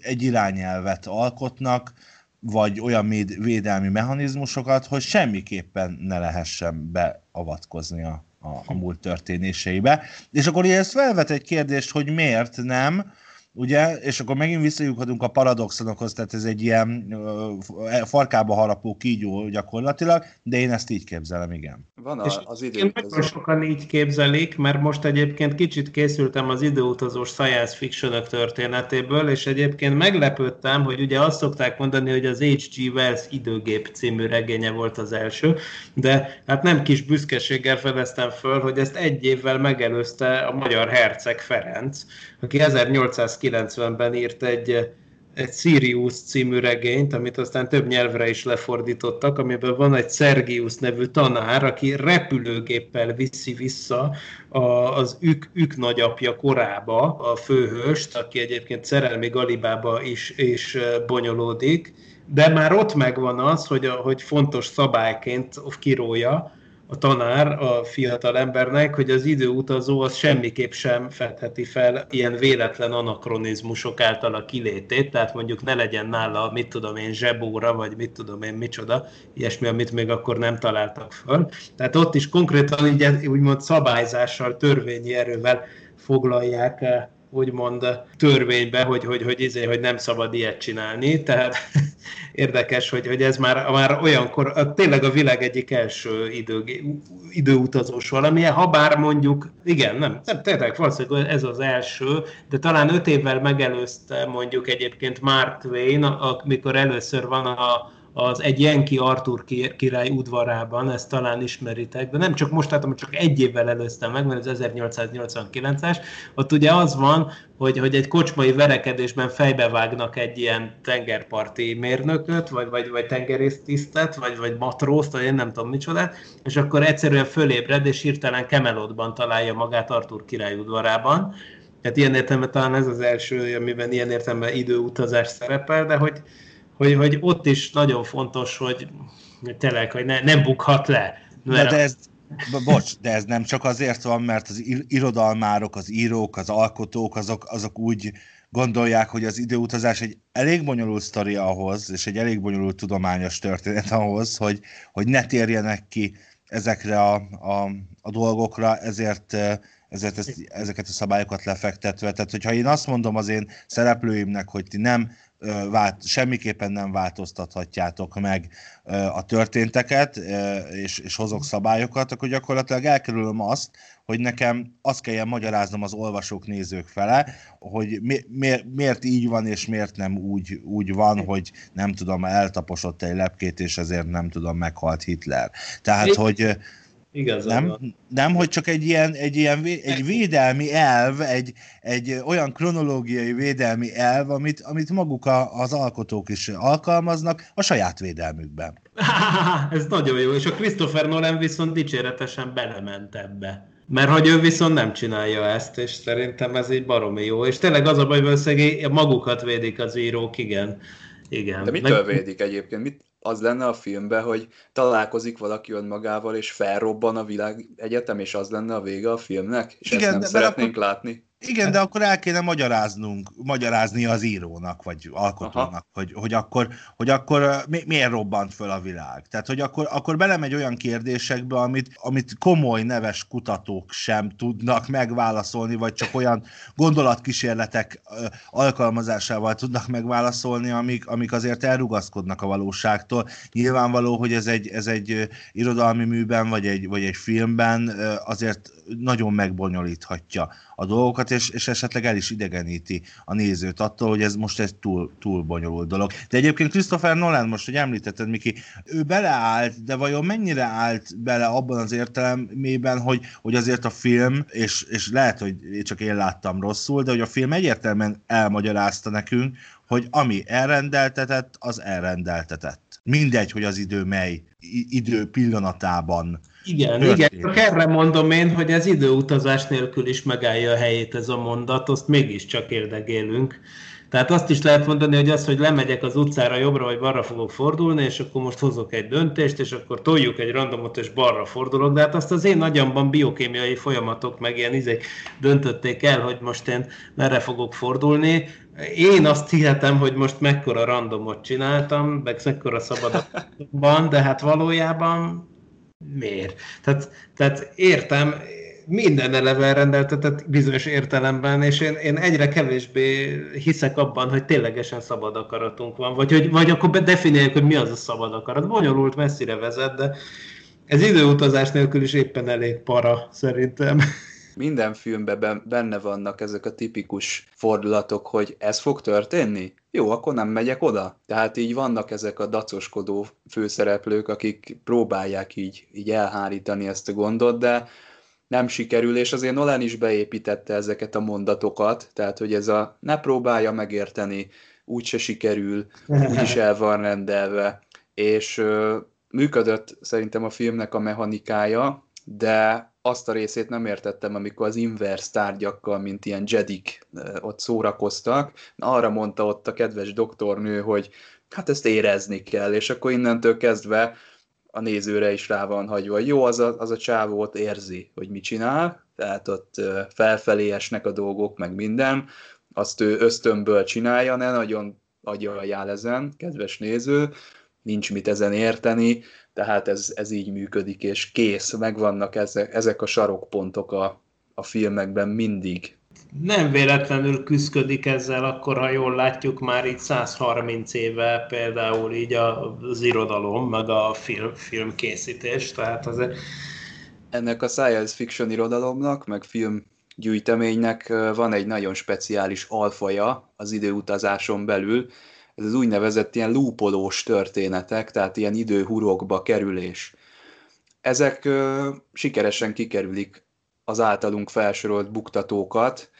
egy irányelvet alkotnak, vagy olyan védelmi mechanizmusokat, hogy semmiképpen ne lehessen beavatkozni a, a, a múlt történéseibe. És akkor ezt felvet egy kérdést, hogy miért nem, ugye, és akkor megint visszajuthatunk a paradoxonokhoz, tehát ez egy ilyen farkába harapó kígyó gyakorlatilag, de én ezt így képzelem, igen. Van a, az idő. Nagyon sokan így képzelik, mert most egyébként kicsit készültem az időutazós science fiction történetéből, és egyébként meglepődtem, hogy ugye azt szokták mondani, hogy az H.G. Wells időgép című regénye volt az első, de hát nem kis büszkeséggel fedeztem föl, hogy ezt egy évvel megelőzte a magyar herceg Ferenc, aki 1890-ben írt egy, egy Sirius című regényt, amit aztán több nyelvre is lefordítottak, amiben van egy Sergius nevű tanár, aki repülőgéppel viszi vissza a, az ük, ük nagyapja korába a főhőst, aki egyébként szerelmi galibába is, is bonyolódik, de már ott megvan az, hogy, a, hogy fontos szabályként kirója, a tanár a fiatal embernek, hogy az időutazó az semmiképp sem fedheti fel ilyen véletlen anakronizmusok által a kilétét, tehát mondjuk ne legyen nála, mit tudom én, zsebóra, vagy mit tudom én, micsoda, ilyesmi, amit még akkor nem találtak föl. Tehát ott is konkrétan így úgymond szabályzással, törvényi erővel foglalják eh, úgymond törvénybe, hogy, hogy, hogy, izé, hogy nem szabad ilyet csinálni, tehát érdekes, hogy, hogy ez már, már olyankor, tényleg a világ egyik első idő, időutazós valamilyen, ha bár mondjuk, igen, nem, nem tényleg valószínűleg ez az első, de talán öt évvel megelőzte mondjuk egyébként Mark Twain, amikor először van a, az egy Jenki Artur király udvarában, ezt talán ismeritek, de nem csak most látom, csak egy évvel előztem meg, mert ez 1889-es, ott ugye az van, hogy, hogy egy kocsmai verekedésben fejbevágnak egy ilyen tengerparti mérnököt, vagy, vagy, vagy tengerésztisztet, vagy, vagy matrózt, vagy én nem tudom micsoda, és akkor egyszerűen fölébred, és hirtelen Kemelotban találja magát Artur király udvarában. Tehát ilyen értelemben talán ez az első, amiben ilyen értelemben időutazás szerepel, de hogy, hogy, hogy ott is nagyon fontos, hogy tényleg, hogy ne, nem bukhat le. Mert de, de ez, bocs, de ez nem csak azért van, mert az irodalmárok, az írók, az alkotók, azok, azok úgy gondolják, hogy az időutazás egy elég bonyolult sztori ahhoz, és egy elég bonyolult tudományos történet ahhoz, hogy, hogy ne térjenek ki ezekre a, a, a dolgokra, ezért ezért ezt, ezeket a szabályokat lefektetve. Tehát, hogyha én azt mondom az én szereplőimnek, hogy ti nem vált, semmiképpen nem változtathatjátok meg a történteket, és, és hozok szabályokat, akkor gyakorlatilag elkerülöm azt, hogy nekem azt kelljen magyaráznom az olvasók, nézők fele, hogy mi, mi, miért így van, és miért nem úgy, úgy van, hogy nem tudom, eltaposott egy lepkét, és ezért nem tudom, meghalt Hitler. Tehát, hogy Igazán nem, van. nem, hogy csak egy ilyen, egy ilyen egy védelmi elv, egy, egy olyan kronológiai védelmi elv, amit, amit maguk a, az alkotók is alkalmaznak a saját védelmükben. <laughs> Ez nagyon jó, és a Christopher Nolan viszont dicséretesen belement ebbe. Mert hogy ő viszont nem csinálja ezt, és szerintem ez egy baromi jó. És tényleg az a baj, hogy magukat védik az írók, igen. igen. De mitől Meg... védik egyébként? Mit, az lenne a filmben, hogy találkozik valaki önmagával, és felrobban a világ egyetem, és az lenne a vége a filmnek, és Igen, ezt nem szeretnénk akkor... látni. Igen, de akkor el kéne magyaráznunk, magyarázni az írónak, vagy alkotónak, hogy, hogy akkor, hogy akkor mi, miért robbant föl a világ. Tehát, hogy akkor, akkor belemegy olyan kérdésekbe, amit, amit komoly, neves kutatók sem tudnak megválaszolni, vagy csak olyan gondolatkísérletek alkalmazásával tudnak megválaszolni, amik, amik azért elrugaszkodnak a valóságtól. Nyilvánvaló, hogy ez egy, ez egy irodalmi műben, vagy egy, vagy egy filmben azért nagyon megbonyolíthatja a dolgokat, és, és esetleg el is idegeníti a nézőt attól, hogy ez most egy túl, túl bonyolult dolog. De egyébként Christopher Nolan, most, hogy említetted, Miki, ő beleállt, de vajon mennyire állt bele abban az értelemében, hogy, hogy azért a film, és, és lehet, hogy csak én láttam rosszul, de hogy a film egyértelműen elmagyarázta nekünk, hogy ami elrendeltetett, az elrendeltetett. Mindegy, hogy az idő mely idő pillanatában igen, történt. igen, csak erre mondom én, hogy ez időutazás nélkül is megállja a helyét ez a mondat, azt mégiscsak érdegélünk. Tehát azt is lehet mondani, hogy az, hogy lemegyek az utcára jobbra vagy balra fogok fordulni, és akkor most hozok egy döntést, és akkor toljuk egy randomot, és balra fordulok, de hát azt az én agyamban biokémiai folyamatok, meg ilyen izék döntötték el, hogy most én merre fogok fordulni, én azt hihetem, hogy most mekkora randomot csináltam, meg mekkora szabadban, de hát valójában miért? Tehát, tehát értem, minden eleve rendeltetett bizonyos értelemben, és én, én egyre kevésbé hiszek abban, hogy ténylegesen szabad akaratunk van, vagy, hogy, vagy akkor definiáljuk, hogy mi az a szabad akarat. Bonyolult, messzire vezet, de ez időutazás nélkül is éppen elég para, szerintem. Minden filmben benne vannak ezek a tipikus fordulatok, hogy ez fog történni? Jó, akkor nem megyek oda. Tehát így vannak ezek a dacoskodó főszereplők, akik próbálják így, így elhárítani ezt a gondot, de nem sikerül, és azért Nolan is beépítette ezeket a mondatokat, tehát hogy ez a ne próbálja megérteni, úgyse sikerül, úgyis el van rendelve, és ö, működött szerintem a filmnek a mechanikája, de azt a részét nem értettem, amikor az inverse tárgyakkal, mint ilyen jedik ott szórakoztak. Arra mondta ott a kedves doktornő, hogy hát ezt érezni kell, és akkor innentől kezdve a nézőre is rá van hagyva. Jó, az a, az a csávó ott érzi, hogy mit csinál, tehát ott felfelé esnek a dolgok, meg minden, azt ő ösztönből csinálja, ne nagyon agyaljál ezen, kedves néző, nincs mit ezen érteni, tehát ez, ez így működik, és kész, megvannak ezek, ezek a sarokpontok a, a filmekben mindig. Nem véletlenül küzdik ezzel, akkor ha jól látjuk, már itt 130 éve például így az irodalom, meg a film, filmkészítés, tehát azért... Ennek a science fiction irodalomnak, meg film gyűjteménynek van egy nagyon speciális alfaja az időutazáson belül, ez az úgynevezett ilyen lúpolós történetek, tehát ilyen időhurokba kerülés. Ezek ö, sikeresen kikerülik az általunk felsorolt buktatókat.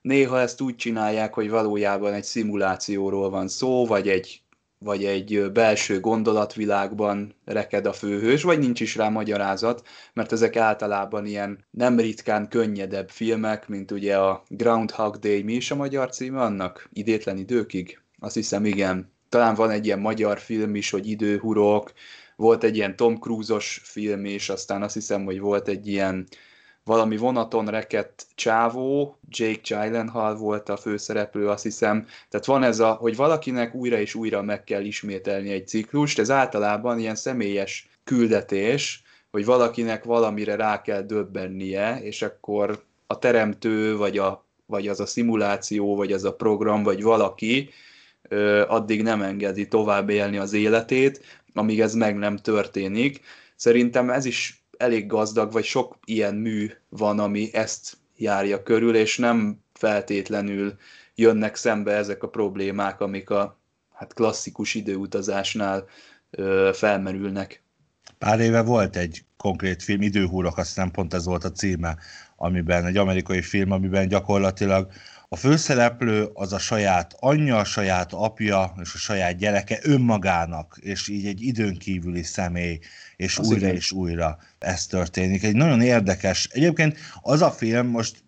Néha ezt úgy csinálják, hogy valójában egy szimulációról van szó, vagy egy, vagy egy belső gondolatvilágban reked a főhős, vagy nincs is rá magyarázat, mert ezek általában ilyen nem ritkán könnyedebb filmek, mint ugye a Groundhog Day, mi is a magyar címe annak? Idétlen időkig? Azt hiszem, igen. Talán van egy ilyen magyar film is, hogy időhurok, volt egy ilyen Tom Cruise-os film is, aztán azt hiszem, hogy volt egy ilyen valami vonaton rekett csávó, Jake Gyllenhaal volt a főszereplő, azt hiszem. Tehát van ez a, hogy valakinek újra és újra meg kell ismételni egy ciklust, ez általában ilyen személyes küldetés, hogy valakinek valamire rá kell döbbennie, és akkor a teremtő, vagy, a, vagy az a szimuláció, vagy az a program, vagy valaki addig nem engedi tovább élni az életét, amíg ez meg nem történik. Szerintem ez is elég gazdag, vagy sok ilyen mű van, ami ezt járja körül, és nem feltétlenül jönnek szembe ezek a problémák, amik a hát klasszikus időutazásnál ö, felmerülnek. Pár éve volt egy konkrét film, Időhúrok, aztán pont ez volt a címe, amiben egy amerikai film, amiben gyakorlatilag a főszereplő az a saját anyja, a saját apja és a saját gyereke önmagának, és így egy időn kívüli személy, és az újra igen. és újra ez történik. Egy nagyon érdekes, egyébként az a film, most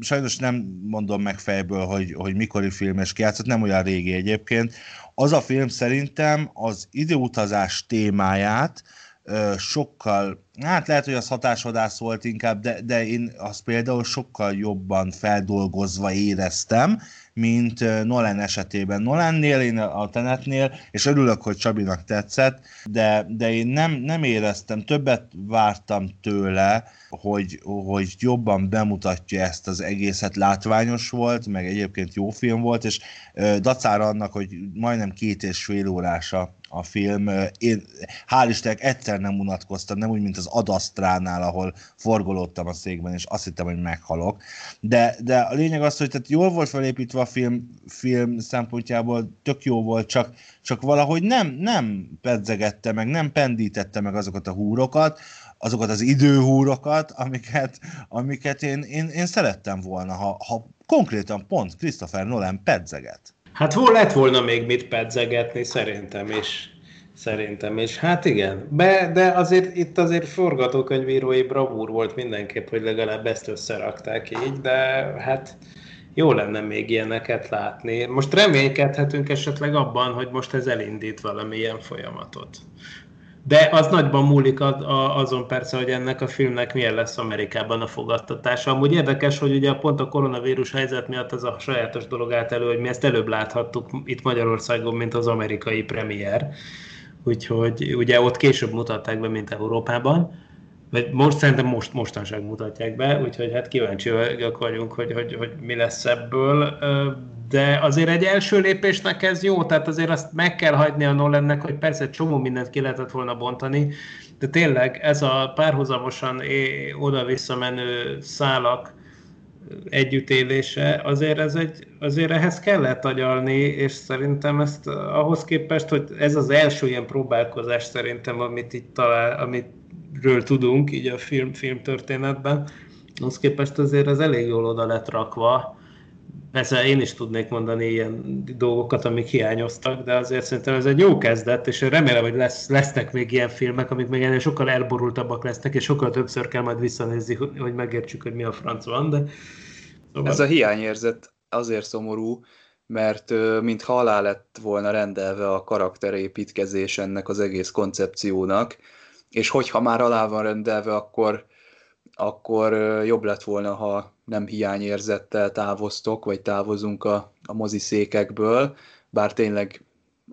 sajnos nem mondom meg fejből, hogy, hogy mikori film és kiátszott, nem olyan régi egyébként, az a film szerintem az időutazás témáját, sokkal, hát lehet, hogy az hatásvadász volt inkább, de, de én azt például sokkal jobban feldolgozva éreztem, mint Nolan esetében. Nolannél, én a Tenetnél, és örülök, hogy Csabinak tetszett, de, de én nem, nem éreztem, többet vártam tőle, hogy, hogy jobban bemutatja ezt az egészet, látványos volt, meg egyébként jó film volt, és dacára annak, hogy majdnem két és fél órása a film. Én hál' Istennek egyszer nem unatkoztam, nem úgy, mint az Adasztránál, ahol forgolódtam a székben, és azt hittem, hogy meghalok. De, de a lényeg az, hogy tehát jól volt felépítve a film, film szempontjából, tök jó volt, csak, csak valahogy nem, nem pedzegette meg, nem pendítette meg azokat a húrokat, azokat az időhúrokat, amiket, amiket én, én, én szerettem volna, ha, ha konkrétan pont Christopher Nolan pedzeget. Hát vol lett volna még mit pedzegetni, szerintem is. Szerintem is. Hát igen. Be, de azért itt azért forgatókönyvírói bravúr volt mindenképp, hogy legalább ezt összerakták így, de hát jó lenne még ilyeneket látni. Most reménykedhetünk esetleg abban, hogy most ez elindít valamilyen folyamatot. de az nagyban múlik azon persze, hogy ennek a filmnek milyen lesz Amerikában a fogadtatása. Amúgy érdekes, hogy ugye pont a koronavírus helyzet miatt ez a sajátos dolog állt elő, hogy mi ezt előbb láthattuk itt Magyarországon, mint az amerikai premier. Úgyhogy ugye ott később mutatták be, mint Európában vagy most szerintem most, mostanság mutatják be, úgyhogy hát kíváncsiak vagyunk, hogy, hogy, hogy mi lesz ebből, de azért egy első lépésnek ez jó, tehát azért azt meg kell hagyni a Nolannek, hogy persze csomó mindent ki lehetett volna bontani, de tényleg ez a párhuzamosan oda-vissza menő szálak együttélése, azért, ez egy, azért ehhez kellett agyalni, és szerintem ezt ahhoz képest, hogy ez az első ilyen próbálkozás szerintem, amit itt talál, amit ről tudunk így a film, film történetben, az képest azért ez elég jól oda lett rakva. Persze én is tudnék mondani ilyen dolgokat, amik hiányoztak, de azért szerintem ez egy jó kezdet, és remélem, hogy lesz, lesznek még ilyen filmek, amik még ennél sokkal elborultabbak lesznek, és sokkal többször kell majd visszanézni, hogy megértsük, hogy mi a franc van, de... Szóval... Ez a hiányérzet azért szomorú, mert mintha alá lett volna rendelve a karakterépítkezés ennek az egész koncepciónak, és hogyha már alá van rendelve, akkor, akkor jobb lett volna, ha nem hiányérzettel távoztok, vagy távozunk a, a moziszékekből, bár tényleg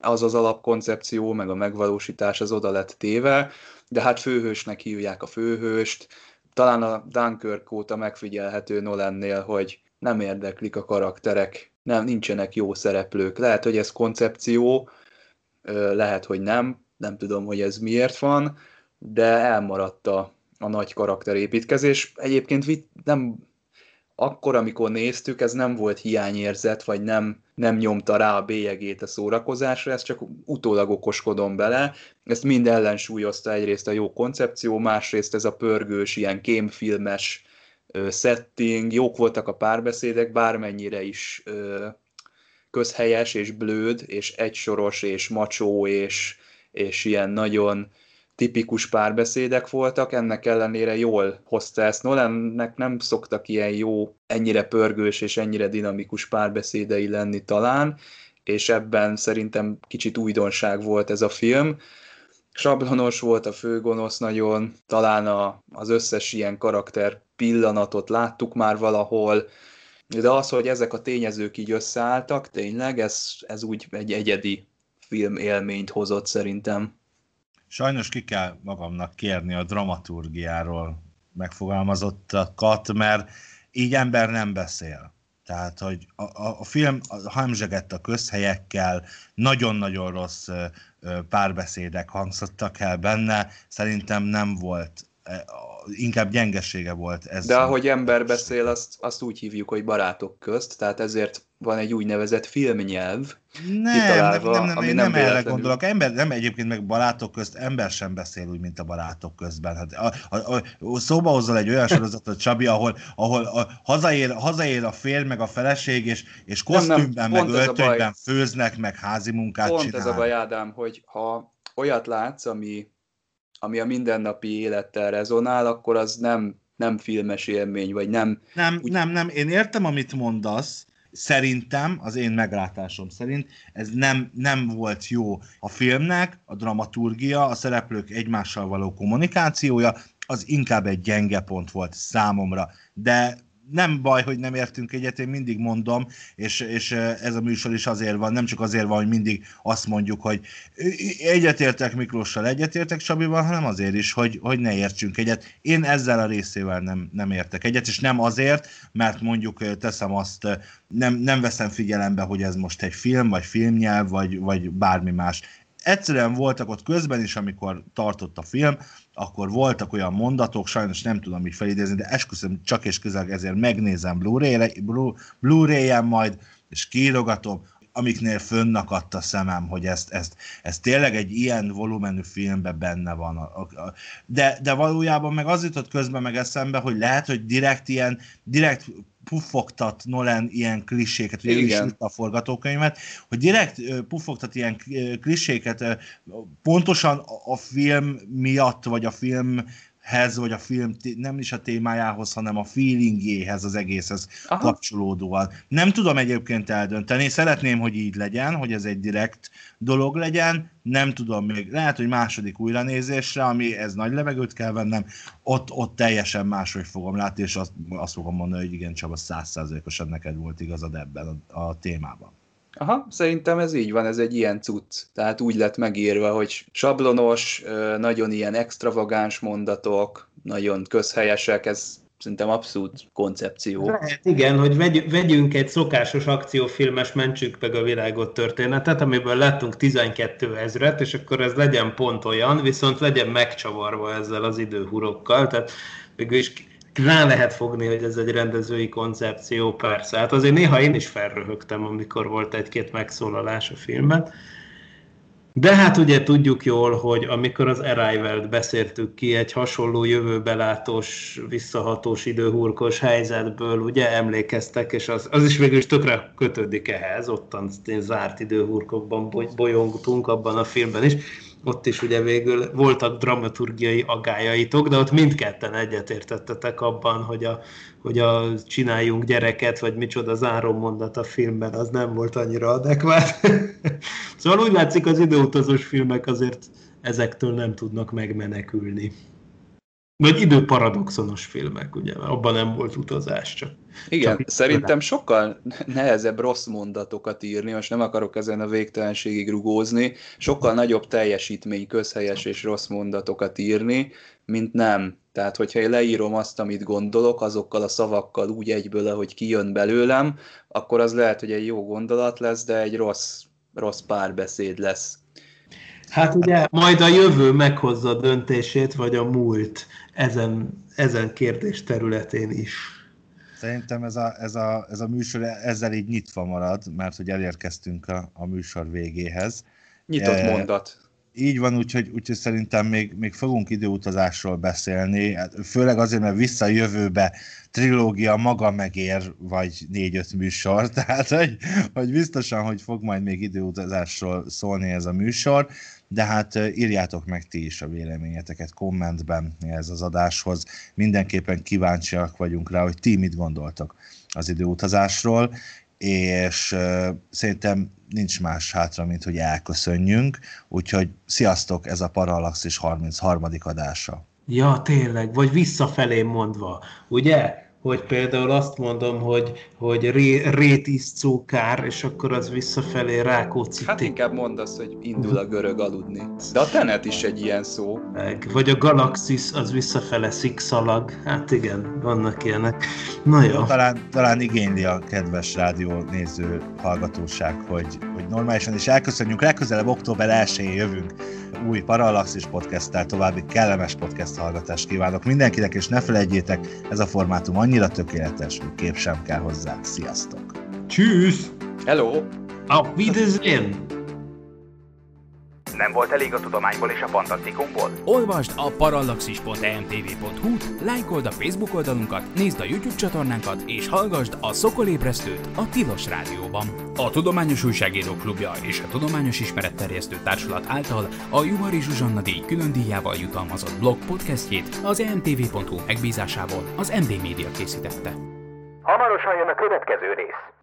az az alapkoncepció, meg a megvalósítás az oda lett téve, de hát főhősnek hívják a főhőst, talán a Dunkirk óta megfigyelhető Nolannél, hogy nem érdeklik a karakterek, nem, nincsenek jó szereplők. Lehet, hogy ez koncepció, lehet, hogy nem, nem tudom, hogy ez miért van, de elmaradt a, a nagy karakterépítkezés. Egyébként nem akkor, amikor néztük, ez nem volt hiányérzet, vagy nem, nem nyomta rá a bélyegét a szórakozásra, ez csak utólag okoskodom bele. Ezt mind ellensúlyozta egyrészt a jó koncepció, másrészt ez a pörgős, ilyen kémfilmes setting, jók voltak a párbeszédek, bármennyire is ö, közhelyes és blőd, és egysoros, és macsó, és, és ilyen nagyon tipikus párbeszédek voltak, ennek ellenére jól hozta ezt. Nolannek nem szoktak ilyen jó, ennyire pörgős és ennyire dinamikus párbeszédei lenni talán, és ebben szerintem kicsit újdonság volt ez a film. Sablonos volt a főgonosz nagyon, talán a, az összes ilyen karakter pillanatot láttuk már valahol, de az, hogy ezek a tényezők így összeálltak, tényleg, ez, ez úgy egy egyedi film élményt hozott szerintem. Sajnos ki kell magamnak kérni a dramaturgiáról megfogalmazottakat, mert így ember nem beszél. Tehát, hogy a, a, a film hamzsegett a közhelyekkel, nagyon-nagyon rossz párbeszédek hangzottak el benne, szerintem nem volt inkább gyengesége volt ez. De ahogy ember beszél, azt, azt úgy hívjuk, hogy barátok közt, tehát ezért van egy úgynevezett filmnyelv, nem, kitalálva, nem, nem, ami nem, nem erre gondolok. Ember, nem egyébként meg barátok közt, ember sem beszél úgy, mint a barátok közben. Hát a, a, a, szóba hozol egy olyan sorozatot, Csabi, ahol, ahol a, hazaér, hazaér a férj, meg a feleség, és, és kosztümben, nem, nem, meg öltönyben főznek, meg házi munkát pont csinálnak. ez a baj, Ádám, hogy ha olyat látsz, ami ami a mindennapi élettel rezonál, akkor az nem, nem filmes élmény, vagy nem... Nem, úgy... nem, nem, én értem, amit mondasz, szerintem, az én meglátásom szerint, ez nem, nem volt jó a filmnek, a dramaturgia, a szereplők egymással való kommunikációja, az inkább egy gyenge pont volt számomra. De nem baj, hogy nem értünk egyet, én mindig mondom, és, és ez a műsor is azért van, nem csak azért van, hogy mindig azt mondjuk, hogy egyetértek Miklóssal, egyetértek Sabival, hanem azért is, hogy, hogy ne értsünk egyet. Én ezzel a részével nem, nem értek egyet, és nem azért, mert mondjuk teszem azt, nem, nem veszem figyelembe, hogy ez most egy film, vagy filmnyelv, vagy, vagy bármi más egyszerűen voltak ott közben is, amikor tartott a film, akkor voltak olyan mondatok, sajnos nem tudom így felidézni, de esküszöm csak és közel ezért megnézem Blu-ray-en Blu majd, és kiírogatom, amiknél fönnakadt a szemem, hogy ezt, ezt, ezt tényleg egy ilyen volumenű filmben benne van. De, de valójában meg az jutott közben meg eszembe, hogy lehet, hogy direkt ilyen, direkt puffogtat Nolan ilyen kliséket, ugye ő is a forgatókönyvet, hogy direkt puffogtat ilyen kliséket pontosan a film miatt, vagy a film hez, vagy a film nem is a témájához, hanem a feelingjéhez az egészhez Aha. kapcsolódóan. Nem tudom egyébként eldönteni, szeretném, hogy így legyen, hogy ez egy direkt dolog legyen, nem tudom még, lehet, hogy második újranézésre, ami ez nagy levegőt kell vennem, ott, ott teljesen máshogy fogom látni, és azt, azt fogom mondani, hogy igen, Csaba, százszázalékosan neked volt igazad ebben a, a témában. Aha, szerintem ez így van, ez egy ilyen cucc. Tehát úgy lett megírva, hogy sablonos, nagyon ilyen extravagáns mondatok, nagyon közhelyesek, ez szerintem abszolút koncepció. Lehet, igen, hogy vegy, vegyünk egy szokásos akciófilmes mentsük meg a világot történetet, amiből láttunk 12 ezret, és akkor ez legyen pont olyan, viszont legyen megcsavarva ezzel az időhurokkal, tehát is rá lehet fogni, hogy ez egy rendezői koncepció, persze. Hát azért néha én is felröhögtem, amikor volt egy-két megszólalás a filmben. De hát ugye tudjuk jól, hogy amikor az Arrival-t beszéltük ki egy hasonló jövőbelátós, visszahatós, időhurkos helyzetből, ugye emlékeztek, és az, az is végül is tökre kötődik ehhez, ottan zárt időhurkokban bolyongtunk abban a filmben is, ott is ugye végül voltak dramaturgiai agályaitok, de ott mindketten egyetértettetek abban, hogy a, hogy a csináljunk gyereket, vagy micsoda záró mondat a filmben, az nem volt annyira adekvát. <laughs> szóval úgy látszik, az időutazós filmek azért ezektől nem tudnak megmenekülni. Vagy időparadoxonos filmek, ugye, mert abban nem volt utazás csak. Igen, csak szerintem sokkal nehezebb rossz mondatokat írni, most nem akarok ezen a végtelenségig rugózni, sokkal nagyobb teljesítmény közhelyes és rossz mondatokat írni, mint nem. Tehát, hogyha én leírom azt, amit gondolok, azokkal a szavakkal úgy egyből, ahogy kijön belőlem, akkor az lehet, hogy egy jó gondolat lesz, de egy rossz, rossz párbeszéd lesz. Hát ugye majd a jövő meghozza a döntését, vagy a múlt ezen, ezen kérdés területén is. Szerintem ez a, ez, a, ez a műsor ezzel így nyitva marad, mert hogy elérkeztünk a, a műsor végéhez. Nyitott e, mondat. Így van, úgyhogy, úgyhogy szerintem még, még fogunk időutazásról beszélni, hát főleg azért, mert vissza a jövőbe trilógia maga megér, vagy négy-öt műsor, <laughs> tehát hogy, hogy biztosan, hogy fog majd még időutazásról szólni ez a műsor de hát írjátok meg ti is a véleményeteket kommentben ez az adáshoz. Mindenképpen kíváncsiak vagyunk rá, hogy ti mit gondoltok az időutazásról, és szerintem nincs más hátra, mint hogy elköszönjünk, úgyhogy sziasztok, ez a Parallaxis 33. adása. Ja, tényleg, vagy visszafelé mondva, ugye? Hogy például azt mondom, hogy, hogy ré, kár, és akkor az visszafelé Rákóczi. Hát inkább mondd azt, hogy indul a görög aludni. De a tenet is egy ilyen szó. Meg, vagy a galaxis az visszafele szikszalag. Hát igen, vannak ilyenek. Na jó. Talán, talán igényli a kedves rádió néző hallgatóság, hogy, hogy normálisan is elköszönjünk. Legközelebb október 1-én jövünk új Parallaxis podcasttel, további kellemes podcast hallgatást kívánok mindenkinek, és ne felejtjétek, ez a formátum annyira tökéletes, hogy kép sem kell hozzá. Sziasztok! Tschüss! Hello! Auf Wiedersehen! Nem volt elég a tudományból és a fantasztikumból? Olvasd a parallaxis.emtv.hu, lájkold a Facebook oldalunkat, nézd a YouTube csatornánkat, és hallgassd a Szokolébresztőt a Tilos Rádióban. A Tudományos Újságíró Klubja és a Tudományos Ismeretterjesztő Társulat által a Juhari Zsuzsanna díj külön díjával jutalmazott blog podcastjét az emtv.hu megbízásából az MD Media készítette. Hamarosan jön a következő rész.